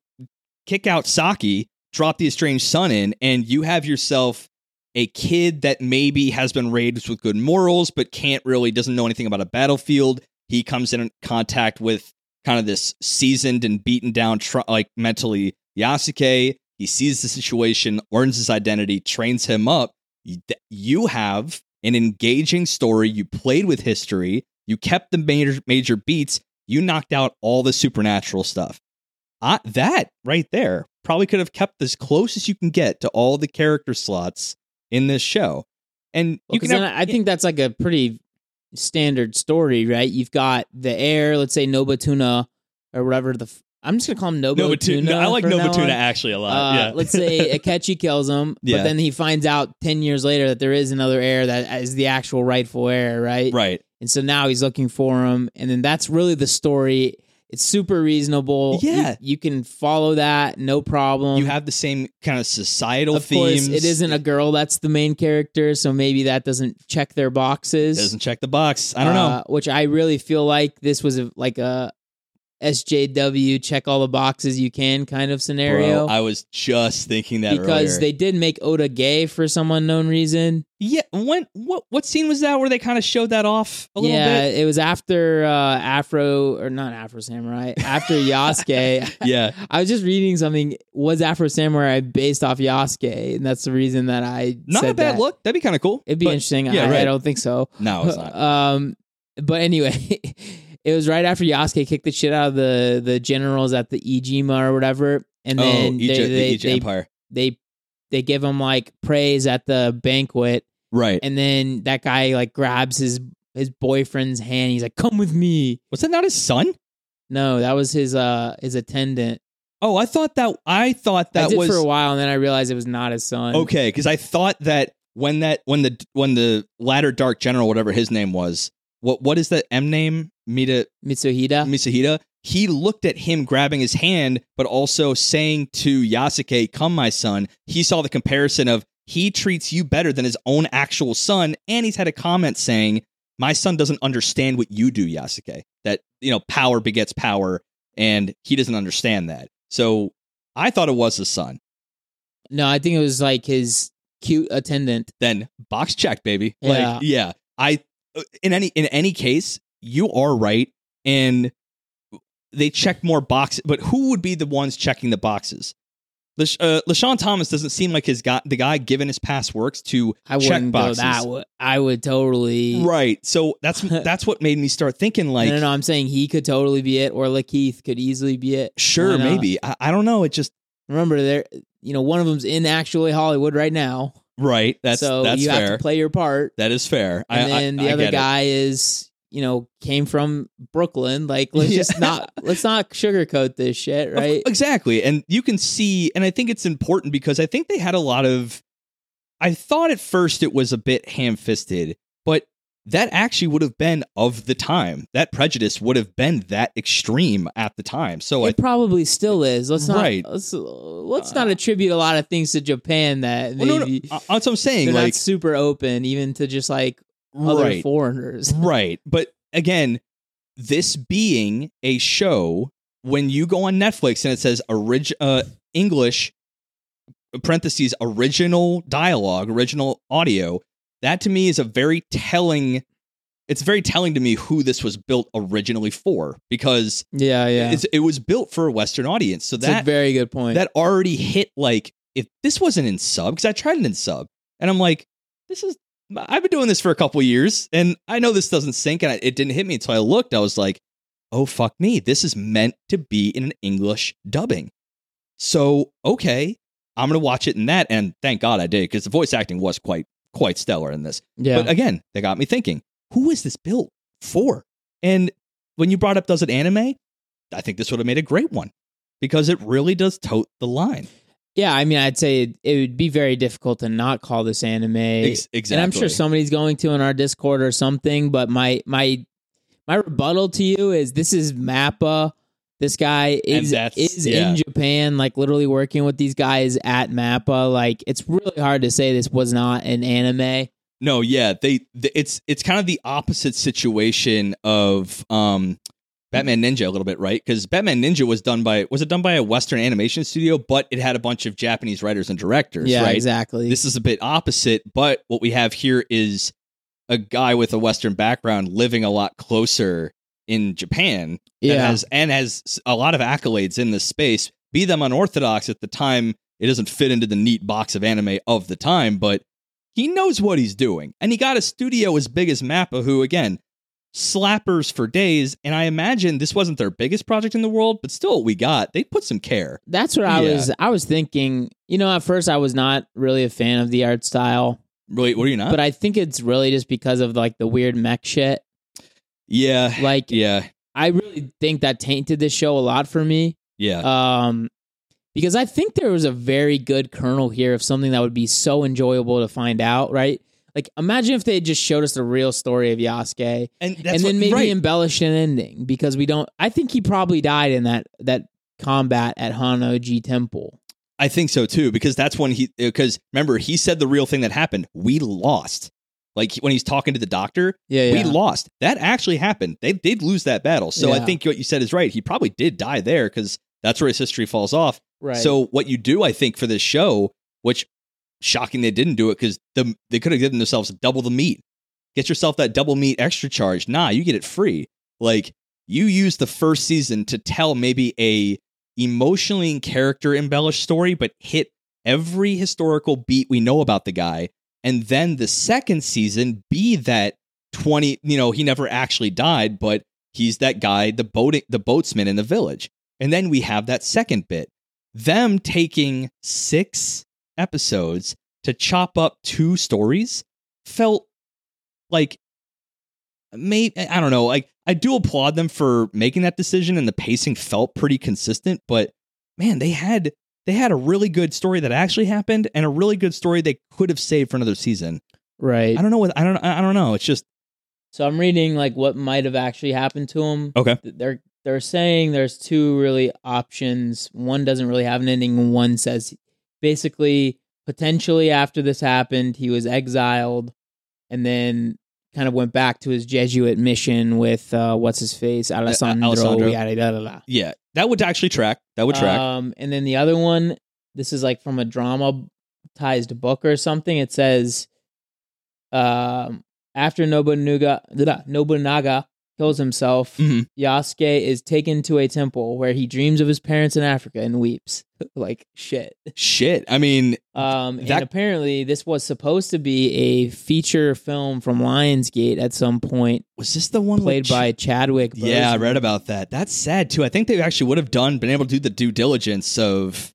S1: kick out saki drop the estranged son in and you have yourself a kid that maybe has been raised with good morals but can't really doesn't know anything about a battlefield. He comes in contact with kind of this seasoned and beaten down like mentally yasuke. He sees the situation learns his identity trains him up. You- you have an engaging story. You played with history. You kept the major major beats. You knocked out all the supernatural stuff. I, that right there probably could have kept as close as you can get to all the character slots in this show. And
S2: Well,
S1: you can have,
S2: I think that's like a pretty standard story, right? You've got the heir, let's say Nobatuna or whatever the. F- I'm just gonna call him Nobatuna.
S1: Nobatuna. I like Nobatuna actually a lot.
S2: Uh,
S1: yeah.
S2: let's say Akechi kills him,
S1: Yeah.
S2: but then he finds out ten years later that there is another heir that is the actual rightful heir, right?
S1: right.
S2: And so now he's looking for him, and then that's really the story. It's super reasonable.
S1: Yeah.
S2: you, can follow that, no problem.
S1: You have the same kind of societal
S2: of
S1: themes.
S2: course, it isn't a girl that's the main character, so maybe that doesn't check their boxes.
S1: doesn't check the box. I don't know.
S2: Uh, which I really feel like this was a, like a SJW check all the boxes you can kind of scenario.
S1: Bro, I was just thinking that
S2: because
S1: earlier.
S2: they did make Oda gay for some unknown reason.
S1: yeah. When what what scene was that where they kind of showed that off a little bit?
S2: yeah,
S1: bit?
S2: it was after uh, Afro or not Afro Samurai after Yasuke.
S1: Yeah.
S2: I was just reading something. Was Afro Samurai based off Yasuke, and that's the reason that I
S1: Not
S2: said
S1: a bad
S2: that.
S1: look. That'd be kind of cool.
S2: It'd be
S1: But-
S2: interesting.
S1: yeah,
S2: I,
S1: right.
S2: I don't think so.
S1: No, it's not.
S2: um, but anyway, it was right after Yasuke kicked the shit out of the the generals at the Ijima or whatever, and
S1: oh,
S2: then
S1: Egypt,
S2: they,
S1: the
S2: they,
S1: Egypt
S2: they,
S1: Empire.
S2: they they give him like praise at the banquet,
S1: Right.
S2: and then that guy like grabs his his boyfriend's hand. He's like, "Come with me."
S1: Was that not his son?
S2: No, that was his uh his attendant.
S1: Oh, I thought that I thought
S2: I
S1: that
S2: did
S1: was
S2: for a while, and then I realized it was not his son.
S1: okay because I thought that when that when the when the latter dark general whatever his name was what what is that M name Mita
S2: Mitsuhida.
S1: Misahida he looked at him grabbing his hand but also saying to Yasuke come my son he saw the comparison of he treats you better than his own actual son and he's had a comment saying my son doesn't understand what you do Yasuke that you know power begets power and he doesn't understand that so I thought it was his son
S2: No, I think it was like his cute attendant.
S1: then box check, baby.
S2: Yeah.
S1: Like, yeah, I in any in any case, you are right, and they check more boxes. But who would be the ones checking the boxes? Lash- uh, LeSean Thomas doesn't seem like his guy, the guy given his past works to
S2: I
S1: check boxes.
S2: that. w- I would totally.
S1: Right. So that's that's what made me start thinking like,
S2: no, no, no. I'm saying he could totally be it, or Lakeith could easily be it.
S1: sure, maybe. I, I don't know. It just
S2: Remember, there. You know, one of them's in actually Hollywood right now,
S1: right. That's
S2: so
S1: that's
S2: you
S1: fair.
S2: have to play your part.
S1: that is fair.
S2: And
S1: I,
S2: then the
S1: I
S2: other guy is, you know, came from Brooklyn. Like, let's
S1: Yeah.
S2: just not let's not sugarcoat this shit, right?
S1: Exactly. And you can see, and I think it's important because I think they had a lot of. I thought at first it was a bit ham fisted, that actually would have been of the time. That prejudice would have been that extreme at the time. So I,
S2: it probably still is. Let's not
S1: Right.
S2: let's let's not attribute a lot of things to Japan that
S1: well, no, no, uh, that's what I'm saying.
S2: they're
S1: Like,
S2: not super open even to just like other
S1: right,
S2: foreigners.
S1: right. But again, this being a show, when you go on Netflix and it says orig- uh, English parentheses original dialogue, original audio, that to me is a very telling. It's very telling to me who this was built originally for because
S2: Yeah, yeah.
S1: it's, it was built for a Western audience. So
S2: It's a very good point.
S1: that already hit like if this wasn't in sub because I tried it in sub and I'm like this is I've been doing this for a couple years, and I know this doesn't sink, and it didn't hit me until I looked. I was like, oh fuck me, this is meant to be in an English dubbing. So okay, I'm gonna watch it in that, and thank God I did because the voice acting was quite quite stellar in this.
S2: Yeah.
S1: But again, they got me thinking, who is this built for? And when you brought up does it anime, I think this would have made a great one because it really does tote the line.
S2: yeah, I mean, I'd say it, it would be very difficult to not call this anime.
S1: Ex- exactly.
S2: And I'm sure somebody's going to in our Discord or something. But my my my rebuttal to you is this is Mappa. This guy is is
S1: yeah.
S2: in Japan, like literally working with these guys at Mappa. Like it's really hard to say this was not an anime.
S1: No, yeah, they, th it's it's kind of the opposite situation of um Batman Ninja a little bit, right? Because Batman Ninja was done by was it done by a Western animation studio, but it had a bunch of Japanese writers and directors,
S2: Yeah,
S1: right?
S2: exactly.
S1: This is a bit opposite, but what we have here is a guy with a Western background living a lot closer in Japan
S2: Yeah.
S1: has and has a lot of accolades in this space. Be them unorthodox at the time, it doesn't fit into the neat box of anime of the time, but he knows what he's doing, and he got a studio as big as Mappa, who again slappers for days. And I imagine this wasn't their biggest project in the world, but still, we got, they put some care.
S2: That's what I
S1: Yeah.
S2: was I was thinking. You know, at first I was not really a fan of the art style,
S1: Really, what are you not?
S2: but I think it's really just because of like the weird mech shit.
S1: Yeah,
S2: Like
S1: yeah,
S2: I really think that tainted this show a lot for me.
S1: yeah.
S2: Um because I think there was a very good kernel here of something that would be so enjoyable to find out, right? Like imagine if they had just showed us the real story of Yasuke
S1: and
S2: and then
S1: what-
S2: maybe
S1: right.
S2: embellished an ending because we don't I think he probably died in that that combat at Honnoji Temple.
S1: I think so too, because that's when he because remember he said the real thing that happened. We lost. Like when he's talking to the doctor,
S2: Yeah,
S1: we lost. That actually happened. They did lose that battle. So I think what you said is right. He probably did die there because that's where his history falls off.
S2: Right.
S1: So what you do, I think, for this show, which shocking they didn't do it because the they could have given themselves double the meat. Get yourself that double meat extra charge. Nah, you get it free. Like you use the first season to tell maybe a emotionally and character embellished story, but hit every historical beat we know about the guy. And then the second season be that 20, you know, he never actually died, but he's that guy, the boat the boatsman in the village. And then we have that second bit. Them taking six episodes to chop up two stories felt like may I don't know, like I do applaud them for making that decision and the pacing felt pretty consistent, but man, they had they had a really good story that actually happened and a really good story they could have saved for another season.
S2: right.
S1: I don't know what I don't I don't know. It's just
S2: So I'm reading like what might have actually happened to him.
S1: okay.
S2: They're they're saying there's two really options. One doesn't really have an ending. and One says basically potentially after this happened, he was exiled and then kind of went back to his Jesuit mission with uh, what's his face Alessandro,
S1: Alessandro.
S2: yada, yada, yada.
S1: Yeah, that would actually track. That would track.
S2: Um, and then the other one, this is like from a dramatized book or something. It says, um, after Nobunaga, Nobunaga kills himself,
S1: Mhm.
S2: Yasuke is taken to a temple where he dreams of his parents in Africa and weeps like shit.
S1: Shit. I mean,
S2: Um,
S1: That-
S2: and apparently, this was supposed to be a feature film from Lionsgate at some point,
S1: was this the one
S2: played
S1: with
S2: by Chadwick.
S1: Yeah, I read about that. That's sad too. I think they actually would have done been able to do the due diligence of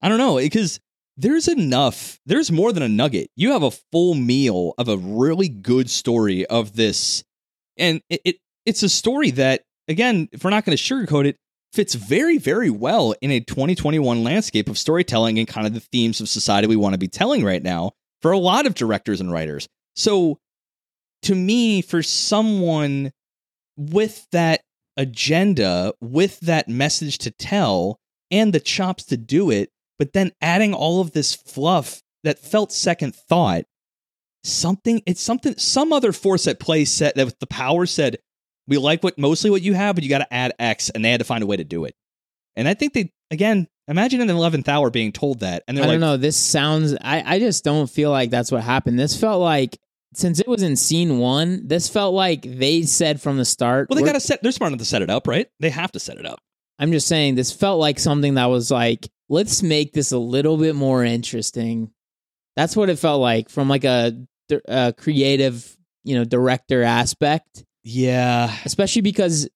S1: I don't know, because there's enough. There's more than a nugget. You have a full meal of a really good story of this. And it, it it's a story that again, if we're not going to sugarcoat it, fits very very well in a 2021 landscape of storytelling and kind of the themes of society we want to be telling right now for a lot of directors and writers. So to me for someone with that agenda, with that message to tell, and the chops to do it, but then adding all of this fluff that felt second thought, something, it's something, some other force at play said that the power said, we like what mostly what you have, but you got to add X, and they had to find a way to do it. And I think they, again, imagine in the 11th hour being told that, and they're like,
S2: don't know. This sounds. I I just don't feel like that's what happened. This felt like since it was in scene one, this felt like they said from the start.
S1: well, they got to set, they're smart enough to set it up, right? They have to set it up.
S2: I'm just saying this felt like something that was like, let's make this a little bit more interesting. That's what it felt like from like a uh, creative, you know, director aspect,
S1: Yeah.
S2: especially because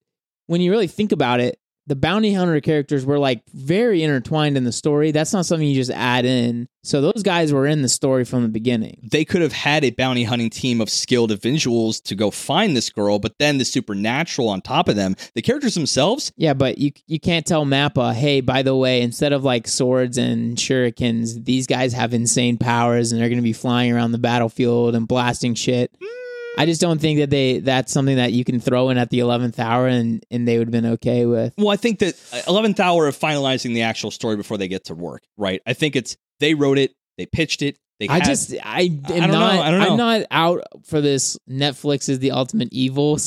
S2: when you really think about it, the bounty hunter characters were like very intertwined in the story. That's not something you just add in. So those guys were in the story from the beginning.
S1: They could have had a bounty hunting team of skilled individuals to go find this girl, but then the supernatural on top of them. The characters themselves,
S2: Yeah, but you you can't tell Mappa, hey, by the way, instead of like swords and shurikens, these guys have insane powers and they're going to be flying around the battlefield and blasting shit. Hmm. I just don't think that they that's something that you can throw in at the eleventh hour and and they would have been okay with.
S1: well, I think that uh, 11th hour of finalizing the actual story before they get to work, right? I think it's they wrote it, they pitched it, they
S2: I
S1: had-
S2: just I am
S1: I don't know, I don't know.
S2: am not out for this. Netflix is the ultimate evil.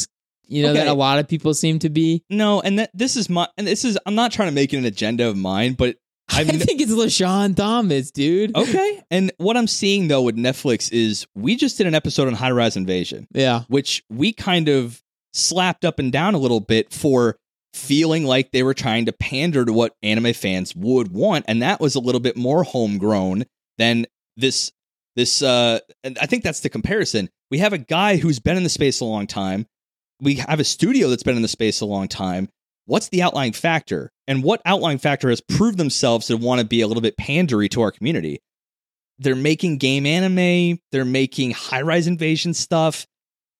S2: You know that a lot of people seem to be.
S1: no, and that this is my and this is I'm not trying to make it an agenda of mine, but
S2: I think it's LeSean Thomas, dude.
S1: okay. And what I'm seeing though with Netflix is we just did an episode on High Rise Invasion.
S2: Yeah,
S1: which we kind of slapped up and down a little bit for feeling like they were trying to pander to what anime fans would want and that was a little bit more homegrown than this this uh and I think that's the comparison. We have a guy who's been in the space a long time. We have a studio that's been in the space a long time. What's the outlying factor? And what outlying factor has proved themselves to want to be a little bit pandery to our community? They're making game anime, they're making high rise invasion stuff.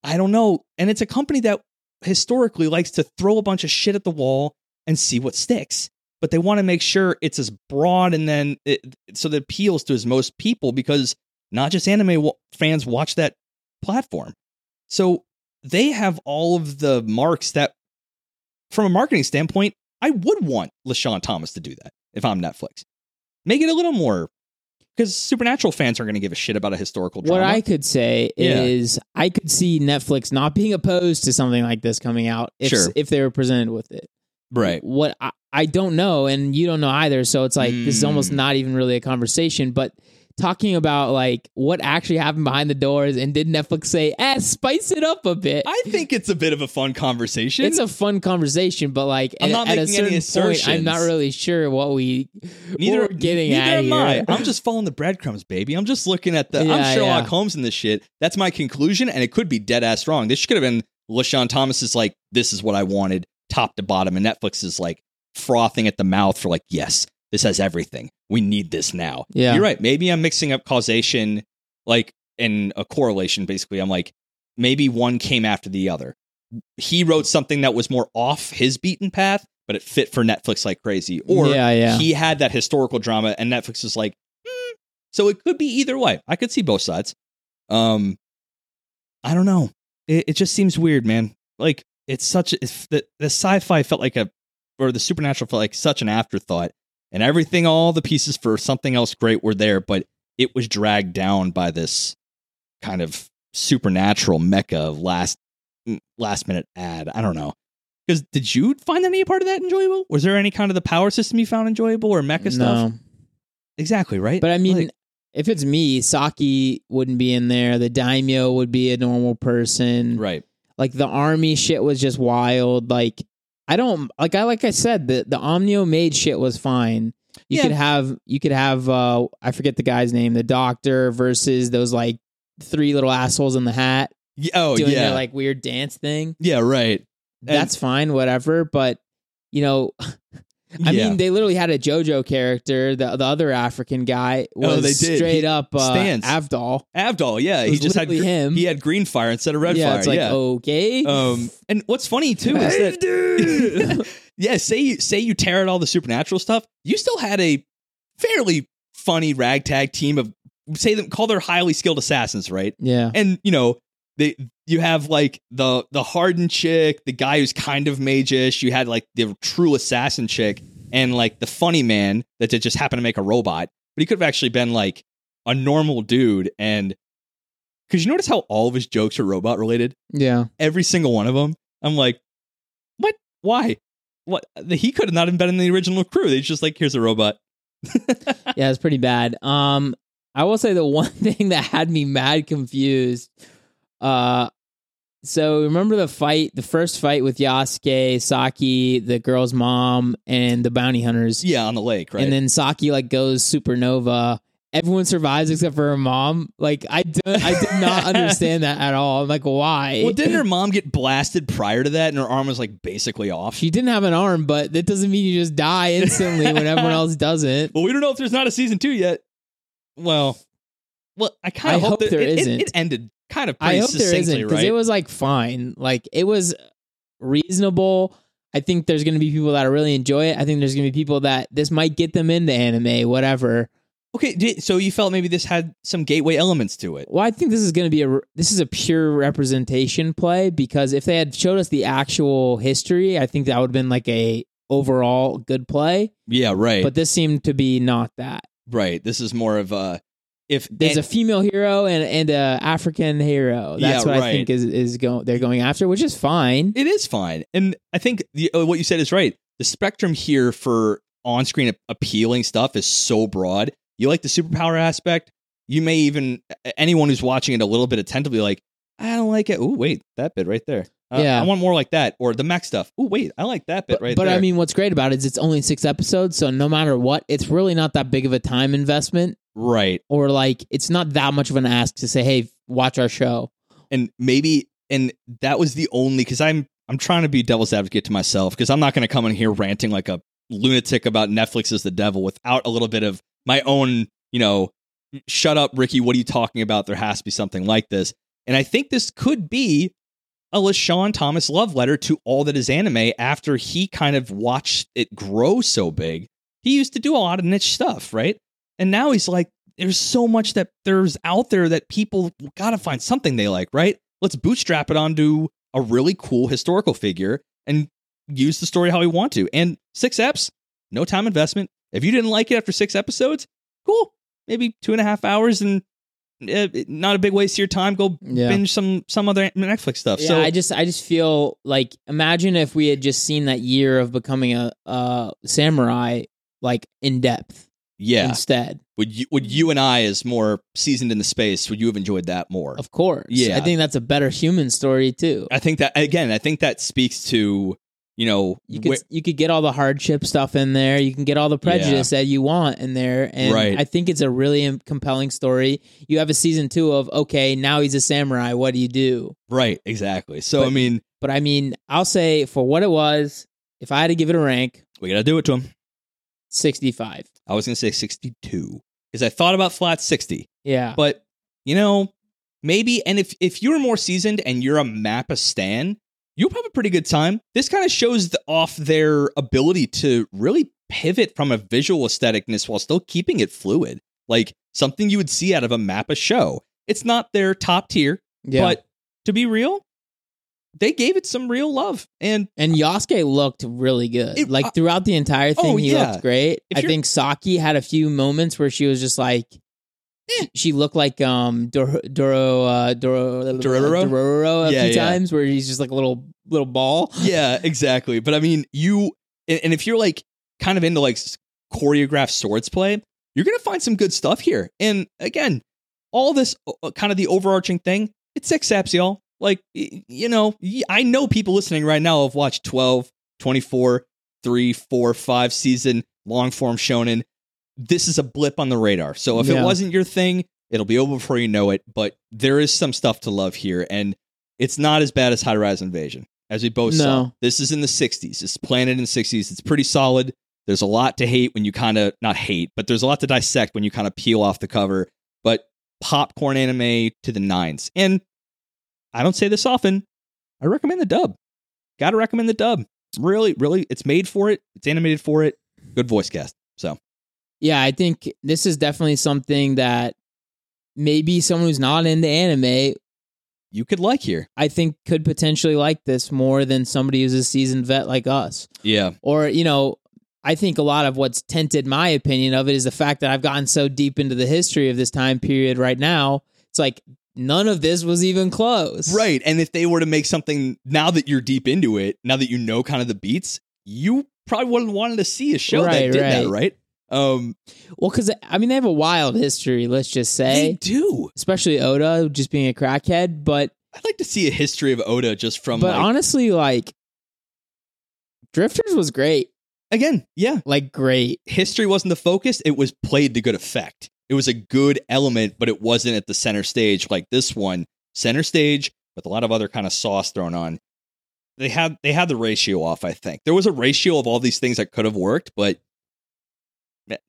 S1: I don't know. And it's a company that historically likes to throw a bunch of shit at the wall and see what sticks. But they want to make sure it's as broad and then it, so that it appeals to as most people because not just anime fans watch that platform. So they have all of the marks that, from a marketing standpoint, I would want LeSean Thomas to do that if I'm Netflix. Make it a little more because Supernatural fans aren't going to give a shit about a historical drama.
S2: What I could say
S1: Yeah.
S2: is I could see Netflix not being opposed to something like this coming out if
S1: Sure.
S2: if they were presented with it.
S1: right.
S2: What I, I don't know and you don't know either, so it's like this is almost
S1: Mm.
S2: not even really a conversation, but talking about like what actually happened behind the doors and did Netflix say, "Eh, spice it up a bit."
S1: I think it's a bit of a fun conversation.
S2: it's a fun conversation, but like
S1: I'm
S2: at,
S1: not
S2: at a
S1: making
S2: certain
S1: any
S2: point, I'm not really sure what we
S1: neither
S2: what we're getting
S1: neither
S2: at
S1: am
S2: here.
S1: I. I'm just following the breadcrumbs, baby. I'm just looking at the.
S2: Yeah,
S1: I'm Sherlock
S2: yeah.
S1: Holmes in this shit. That's my conclusion, and it could be dead ass wrong. This could have been LeSean Thomas is like, this is what I wanted, top to bottom, and Netflix is like frothing at the mouth for like, yes, this has everything. We need this now.
S2: Yeah.
S1: You're right. Maybe I'm mixing up causation, like and a correlation. Basically, I'm like, maybe one came after the other. He wrote something that was more off his beaten path, but it fit for Netflix like crazy. Or
S2: yeah, yeah.
S1: he had that historical drama and netflix is like "Hmm." so it could be either way i could see both sides um i don't know it, it just seems weird man like it's such it's, the, the sci-fi felt like a or the supernatural felt like such an afterthought and everything all the pieces for something else great were there but it was dragged down by this kind of supernatural mecca of last mm, last minute ad i don't know because did you find any part of that enjoyable? Was there any kind of the power system you found enjoyable or mecha stuff? Exactly, right?
S2: But I mean,
S1: Like,
S2: if it's me, Saki wouldn't be in there. The daimyo would be a normal person.
S1: right.
S2: Like the army shit was just wild. Like I don't like I like I said the the Onmyo made shit was fine. You
S1: Yeah.
S2: could have you could have uh I forget the guy's name, the doctor versus those like three little assholes in the hat
S1: Yeah, oh,
S2: doing
S1: yeah.
S2: their like weird dance thing.
S1: yeah, right.
S2: That's fine, whatever. But you know, I
S1: Yeah.
S2: mean, they literally had a JoJo character. The the other African guy was
S1: Oh, they did.
S2: straight
S1: He-
S2: up uh,
S1: Stans.
S2: Avdol.
S1: Avdol, yeah. He just had
S2: him.
S1: he had green fire instead of red
S2: yeah,
S1: fire.
S2: it's like
S1: yeah.
S2: okay.
S1: Um and what's funny too is that yeah, say you say you tear out all the supernatural stuff, you still had a fairly funny ragtag team of say them call their highly skilled assassins, right?
S2: yeah,
S1: and you know they you have like the the hardened chick the guy who's kind of magish you had like the true assassin chick and like the funny man that just happened to make a robot but he could have actually been like a normal dude and because you notice how all of his jokes are robot related
S2: yeah.
S1: every single one of them i'm like what why what he could have not even been in the original crew they just like here's a robot
S2: yeah, it's pretty bad. Um, I will say the one thing that had me mad confused. Uh, so remember the fight, the first fight with Yasuke, Saki, the girl's mom, and the bounty hunters.
S1: yeah on the lake right
S2: And then Saki like goes supernova, everyone survives except for her mom. Like I did, I did not understand that at all. I'm like, why?
S1: Well, didn't her mom get blasted prior to that, and her arm was like basically off?
S2: She didn't have an arm, but that doesn't mean you just die instantly when everyone else doesn't.
S1: Well, we don't know if there's not a season two yet. Well, well, I kind of hope,
S2: hope
S1: that
S2: there
S1: it, it-
S2: isn't.
S1: It, ended kind of pretty
S2: I hope there isn't because
S1: right?
S2: it was like fine. Like it was reasonable. I think there's going to be people that really enjoy it. I think there's going to be people that this might get them into anime, whatever.
S1: okay, so you felt maybe this had some gateway elements to it.
S2: Well, I think this is going to be a this is a pure representation play because if they had showed us the actual history, I think that would have been like a overall good play.
S1: Yeah, right,
S2: But this seemed to be not that.
S1: right. This is more of a if
S2: There's
S1: and-
S2: a female hero and and a African hero. That's
S1: Yeah,
S2: what I think is is going they're going after, which is fine.
S1: It is fine, and I think the, uh, what you said is right. The spectrum here for on-screen appealing stuff is so broad. You like the superpower aspect. You may even anyone who's watching it a little bit attentively, like, I don't like it. Oh, wait, that bit right there. Uh,
S2: Yeah.
S1: I want more like that, or the mech stuff. Oh, wait, I like that bit
S2: But,
S1: right
S2: but
S1: there.
S2: I mean, what's great about it is it's only six episodes, so no matter what, it's really not that big of a time investment,
S1: right,
S2: or like it's not that much of an ask to say, "Hey, watch our show."
S1: and maybe, and that was the only because I'm I'm trying to be devil's advocate to myself because I'm not going to come in here ranting like a lunatic about Netflix is the devil without a little bit of my own, you know, shut up, Ricky. What are you talking about? There has to be something like this. And I think this could be a LeSean Thomas love letter to all that is anime after he kind of watched it grow so big. He used to do a lot of niche stuff, right? And now he's like, there's so much that there's out there that people got to find something they like, right? Let's bootstrap it onto a really cool historical figure and use the story how we want to. And six eps, no time investment. If you didn't like it after six episodes, cool. Maybe two and a half hours and uh, not a big waste of your time. Go
S2: Yeah.
S1: binge some some other Netflix stuff.
S2: Yeah,
S1: so
S2: I just I just feel like imagine if we had just seen that year of becoming a, a samurai like in depth
S1: yeah,
S2: instead.
S1: would you would you and I, as more seasoned in the space, would you have enjoyed that more?
S2: Of course.
S1: Yeah.
S2: I think that's a better human story too.
S1: I think that again, I think that speaks to you know
S2: You could
S1: where-
S2: you could get all the hardship stuff in there. You can get all the prejudice that you want in there, and
S1: Right.
S2: I think it's a really um, compelling story. You have a season two of okay, now he's a samurai. What do you do?
S1: right exactly. So
S2: But-
S1: I mean,
S2: But I mean, I'll say for what it was, if I had to give it a rank,
S1: we gotta do it to him.
S2: sixty-five.
S1: I was gonna say sixty two because I thought about flat sixty.
S2: Yeah,
S1: But you know, maybe and if if you're more seasoned and you're a Mappa stan, you'll have a pretty good time. This kind of shows the, off their ability to really pivot from a visual aestheticness while still keeping it fluid, like something you would see out of a Mappa show. It's not their top tier,
S2: yeah.
S1: but to be real, they gave it some real love. And
S2: And Yasuke looked really good.
S1: It-
S2: like
S1: uh,
S2: throughout the entire thing,
S1: oh,
S2: he
S1: yeah.
S2: looked great.
S1: If
S2: I think Saki had a few moments where she was just like,
S1: Eh.
S2: she looked like um Doro Doro uh, Doro
S1: Dororo?
S2: Dororo a
S1: Yeah,
S2: few
S1: yeah.
S2: times where he's just like a little little ball.
S1: yeah, exactly. But I mean, you and, and if you're like kind of into like choreographed swords play, you're gonna find some good stuff here. And again, all this uh, kind of the overarching thing, it's six apps, y'all. Like you know, I know people listening right now have watched 12, 24, 3, 4, 5 season long form shonen. This is a blip on the radar. So if
S2: Yeah.
S1: it wasn't your thing, it'll be over before you know it. But there is some stuff to love here, and it's not as bad as High Rise Invasion, as we both saw. This is in the 60s. It's planted in the 60s. It's pretty solid. There's a lot to hate when you kind of, not hate, but there's a lot to dissect when you kind of peel off the cover. But popcorn anime to the nines. And I don't say this often. I recommend the dub. Gotta recommend the dub. Really, really, it's made for it. It's animated for it. Good voice cast. So,
S2: Yeah, I think this is definitely something that maybe someone who's not into anime,
S1: you could like here.
S2: I think could potentially like this more than somebody who's a seasoned vet like us.
S1: Yeah.
S2: or you know i think a lot of what's tinted my opinion of it is the fact that i've gotten so deep into the history of this time period right now it's like none of this was even close
S1: Right. And if they were to make something now that you're deep into it, now that you know kind of the beats, you probably wouldn't wanted to see a show that
S2: Right,
S1: did that,
S2: right.
S1: right? Um,
S2: well because i mean they have a wild history let's just say they
S1: do.
S2: especially oda just being a crackhead but
S1: I'd like to see a history of Oda just from
S2: but
S1: like,
S2: honestly like drifters was great
S1: again, yeah.
S2: like great
S1: History wasn't the focus; it was played to good effect. It was a good element, but it wasn't at the center stage like this one. Center stage with a lot of other kind of sauce thrown on. They had they had the ratio off. I think there was a ratio of all these things that could have worked, but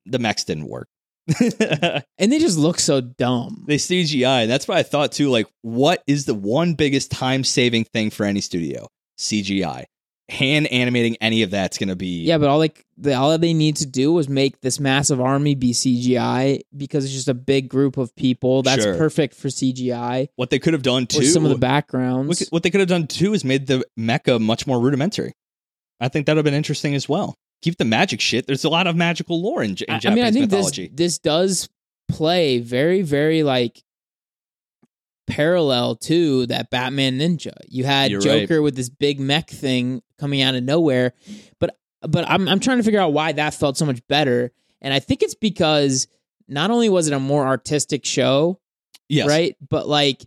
S1: the mechs didn't work.
S2: and they just look so dumb.
S1: They CGI. That's what I thought too. Like, what is the one biggest time saving thing for any studio? CGI hand animating any of that's going to be
S2: yeah but all like the, all they need to do was make this massive army be cgi because it's just a big group of people that's
S1: Sure.
S2: perfect for cgi
S1: what they could have done too
S2: some of the backgrounds.
S1: what they could have done too is made the mecha much more rudimentary. I think that would have been interesting as well. Keep the magic shit. There's a lot of magical lore in, in
S2: I- I
S1: japanese
S2: mean i think
S1: mythology.
S2: this this does play very very like parallel to that batman ninja you had
S1: You're right.
S2: joker with this big mech thing coming out of nowhere but but I'm, I'm trying to figure out why that felt so much better and i think it's because not only was it a more artistic show
S1: yes
S2: right? But like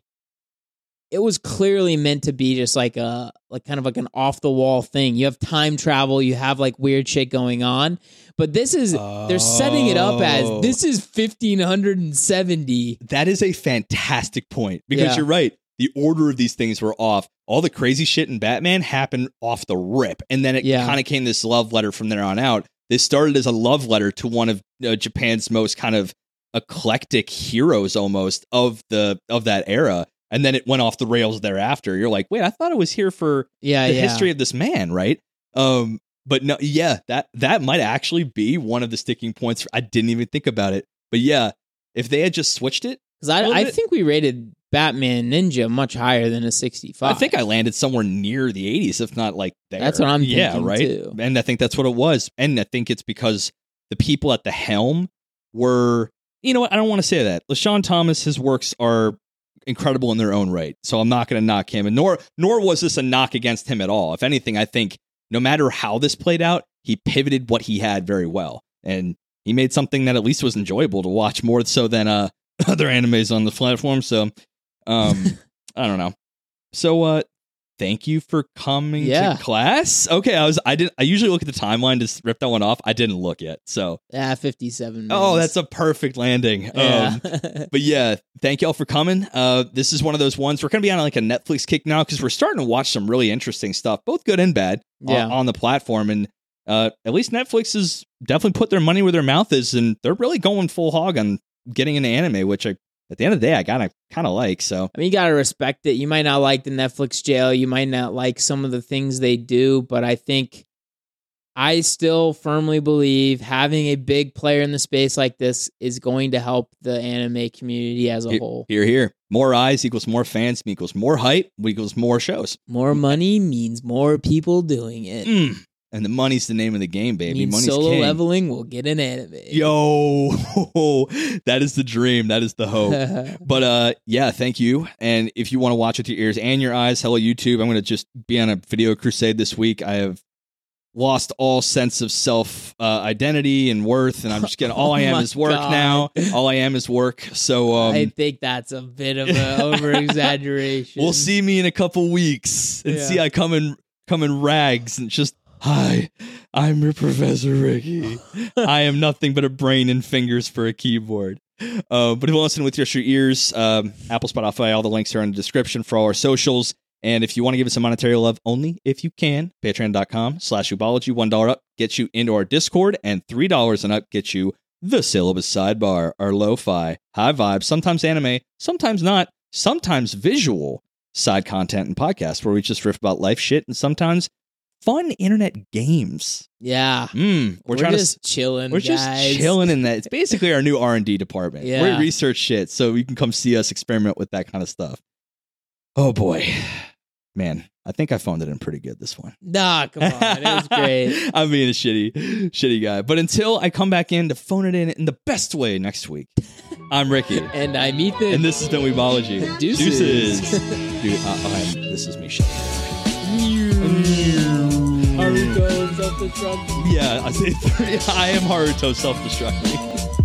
S2: it was clearly meant to be just like a like kind of like an off the wall thing. You have time travel, you have like weird shit going on. But this is they're setting it up as
S1: Oh.
S2: this is 1570.
S1: that is a fantastic point because
S2: Yeah.
S1: you're right the order of these things were off all the crazy shit in batman happened off the rip and then it
S2: Yeah.
S1: kind of came this love letter from there on out this started as a love letter to one of uh, japan's most kind of eclectic heroes almost of the of that era and then it went off the rails thereafter you're like wait i thought it was here for
S2: Yeah,
S1: the
S2: yeah.
S1: history of this man right um but no yeah that that might actually be one of the sticking points i didn't even think about it but yeah if they had just switched it
S2: Cuz I I think we rated Batman Ninja much higher than a 65.
S1: I think I landed somewhere near the 80s, if not like there.
S2: That's what I'm
S1: Yeah,
S2: thinking,
S1: right.
S2: too.
S1: And I think that's what it was. And I think it's because the people at the helm were, you know what? I don't want to say that. LeSean Thomas, his works are incredible in their own right. So I'm not going to knock him. And nor nor was this a knock against him at all. If anything, I think no matter how this played out, he pivoted what he had very well. And he made something that at least was enjoyable to watch more so than uh other animes on the platform. So um I don't know. So uh thank you for coming
S2: Yeah.
S1: to class. Okay, I was I didn't I usually look at the timeline to rip that one off. I didn't look yet. So
S2: yeah, 57
S1: oh, that's a perfect landing.
S2: yeah.
S1: Um but yeah, thank y'all for coming. Uh, this is one of those ones we're gonna be on like a Netflix kick now because we're starting to watch some really interesting stuff, both good and bad, on-
S2: Yeah.
S1: on, the platform. And uh, at least Netflix has definitely put their money where their mouth is, and they're really going full hog on getting into anime, which I, at the end of the day, I kind of kind of like. So
S2: I mean, you gotta respect it. You might not like the Netflix jail. You might not like some of the things they do, but I think I still firmly believe having a big player in the space like this is going to help the anime community as a
S1: Here-
S2: whole.
S1: Here, here. More eyes equals more fans equals more hype equals more shows.
S2: More money means more people doing it.
S1: Mm. And the money's the name of the game, baby.
S2: means
S1: money's
S2: solo
S1: king.
S2: leveling will get an anime.
S1: Yo, that is the dream. That is the hope. But uh yeah, thank you. And if you want to watch with your ears and your eyes, hello YouTube. I'm going to just be on a video crusade this week. I have lost all sense of self uh, identity and worth and I'm just getting all I
S2: Oh
S1: am
S2: my
S1: is work
S2: God.
S1: now. All I am is work. So um
S2: I think that's a bit of an over exaggeration.
S1: we'll see me in a couple weeks and
S2: Yeah.
S1: see I come in come in rags and just hi i'm your professor ricky. I am nothing but a brain and fingers for a keyboard. Uh, but if you listen with just your ears um, apple spotify all the links are in the description for all our socials. And if you want to give us some monetary love only if you can patreon.com slash weebology one dollar up gets you into our discord and three dollars and up gets you the syllabus sidebar our lo-fi high vibes sometimes anime sometimes not sometimes visual side content and podcasts where we just riff about life shit and sometimes fun internet games.
S2: yeah.
S1: Mm, we're,
S2: We're,
S1: trying
S2: just
S1: to.
S2: chilling.
S1: We're just
S2: guys.
S1: chilling in that. It's basically our new R and D department.
S2: Yeah.
S1: We research shit, so you can come see us experiment with that kind of stuff. Oh boy, man, I think I phoned it in pretty good this one.
S2: Nah, come on. It was great.
S1: I'm being a shitty, shitty guy. But until I come back in to phone it in in the best way next week, I'm Ricky.
S2: And I'm Ethan.
S1: And this is been Weebology.
S2: Deuces.
S1: Deuces. Dude, uh, this is me shitting.
S2: Haruto self-destruct.
S1: Yeah, I say three. I am Haruto self destructing.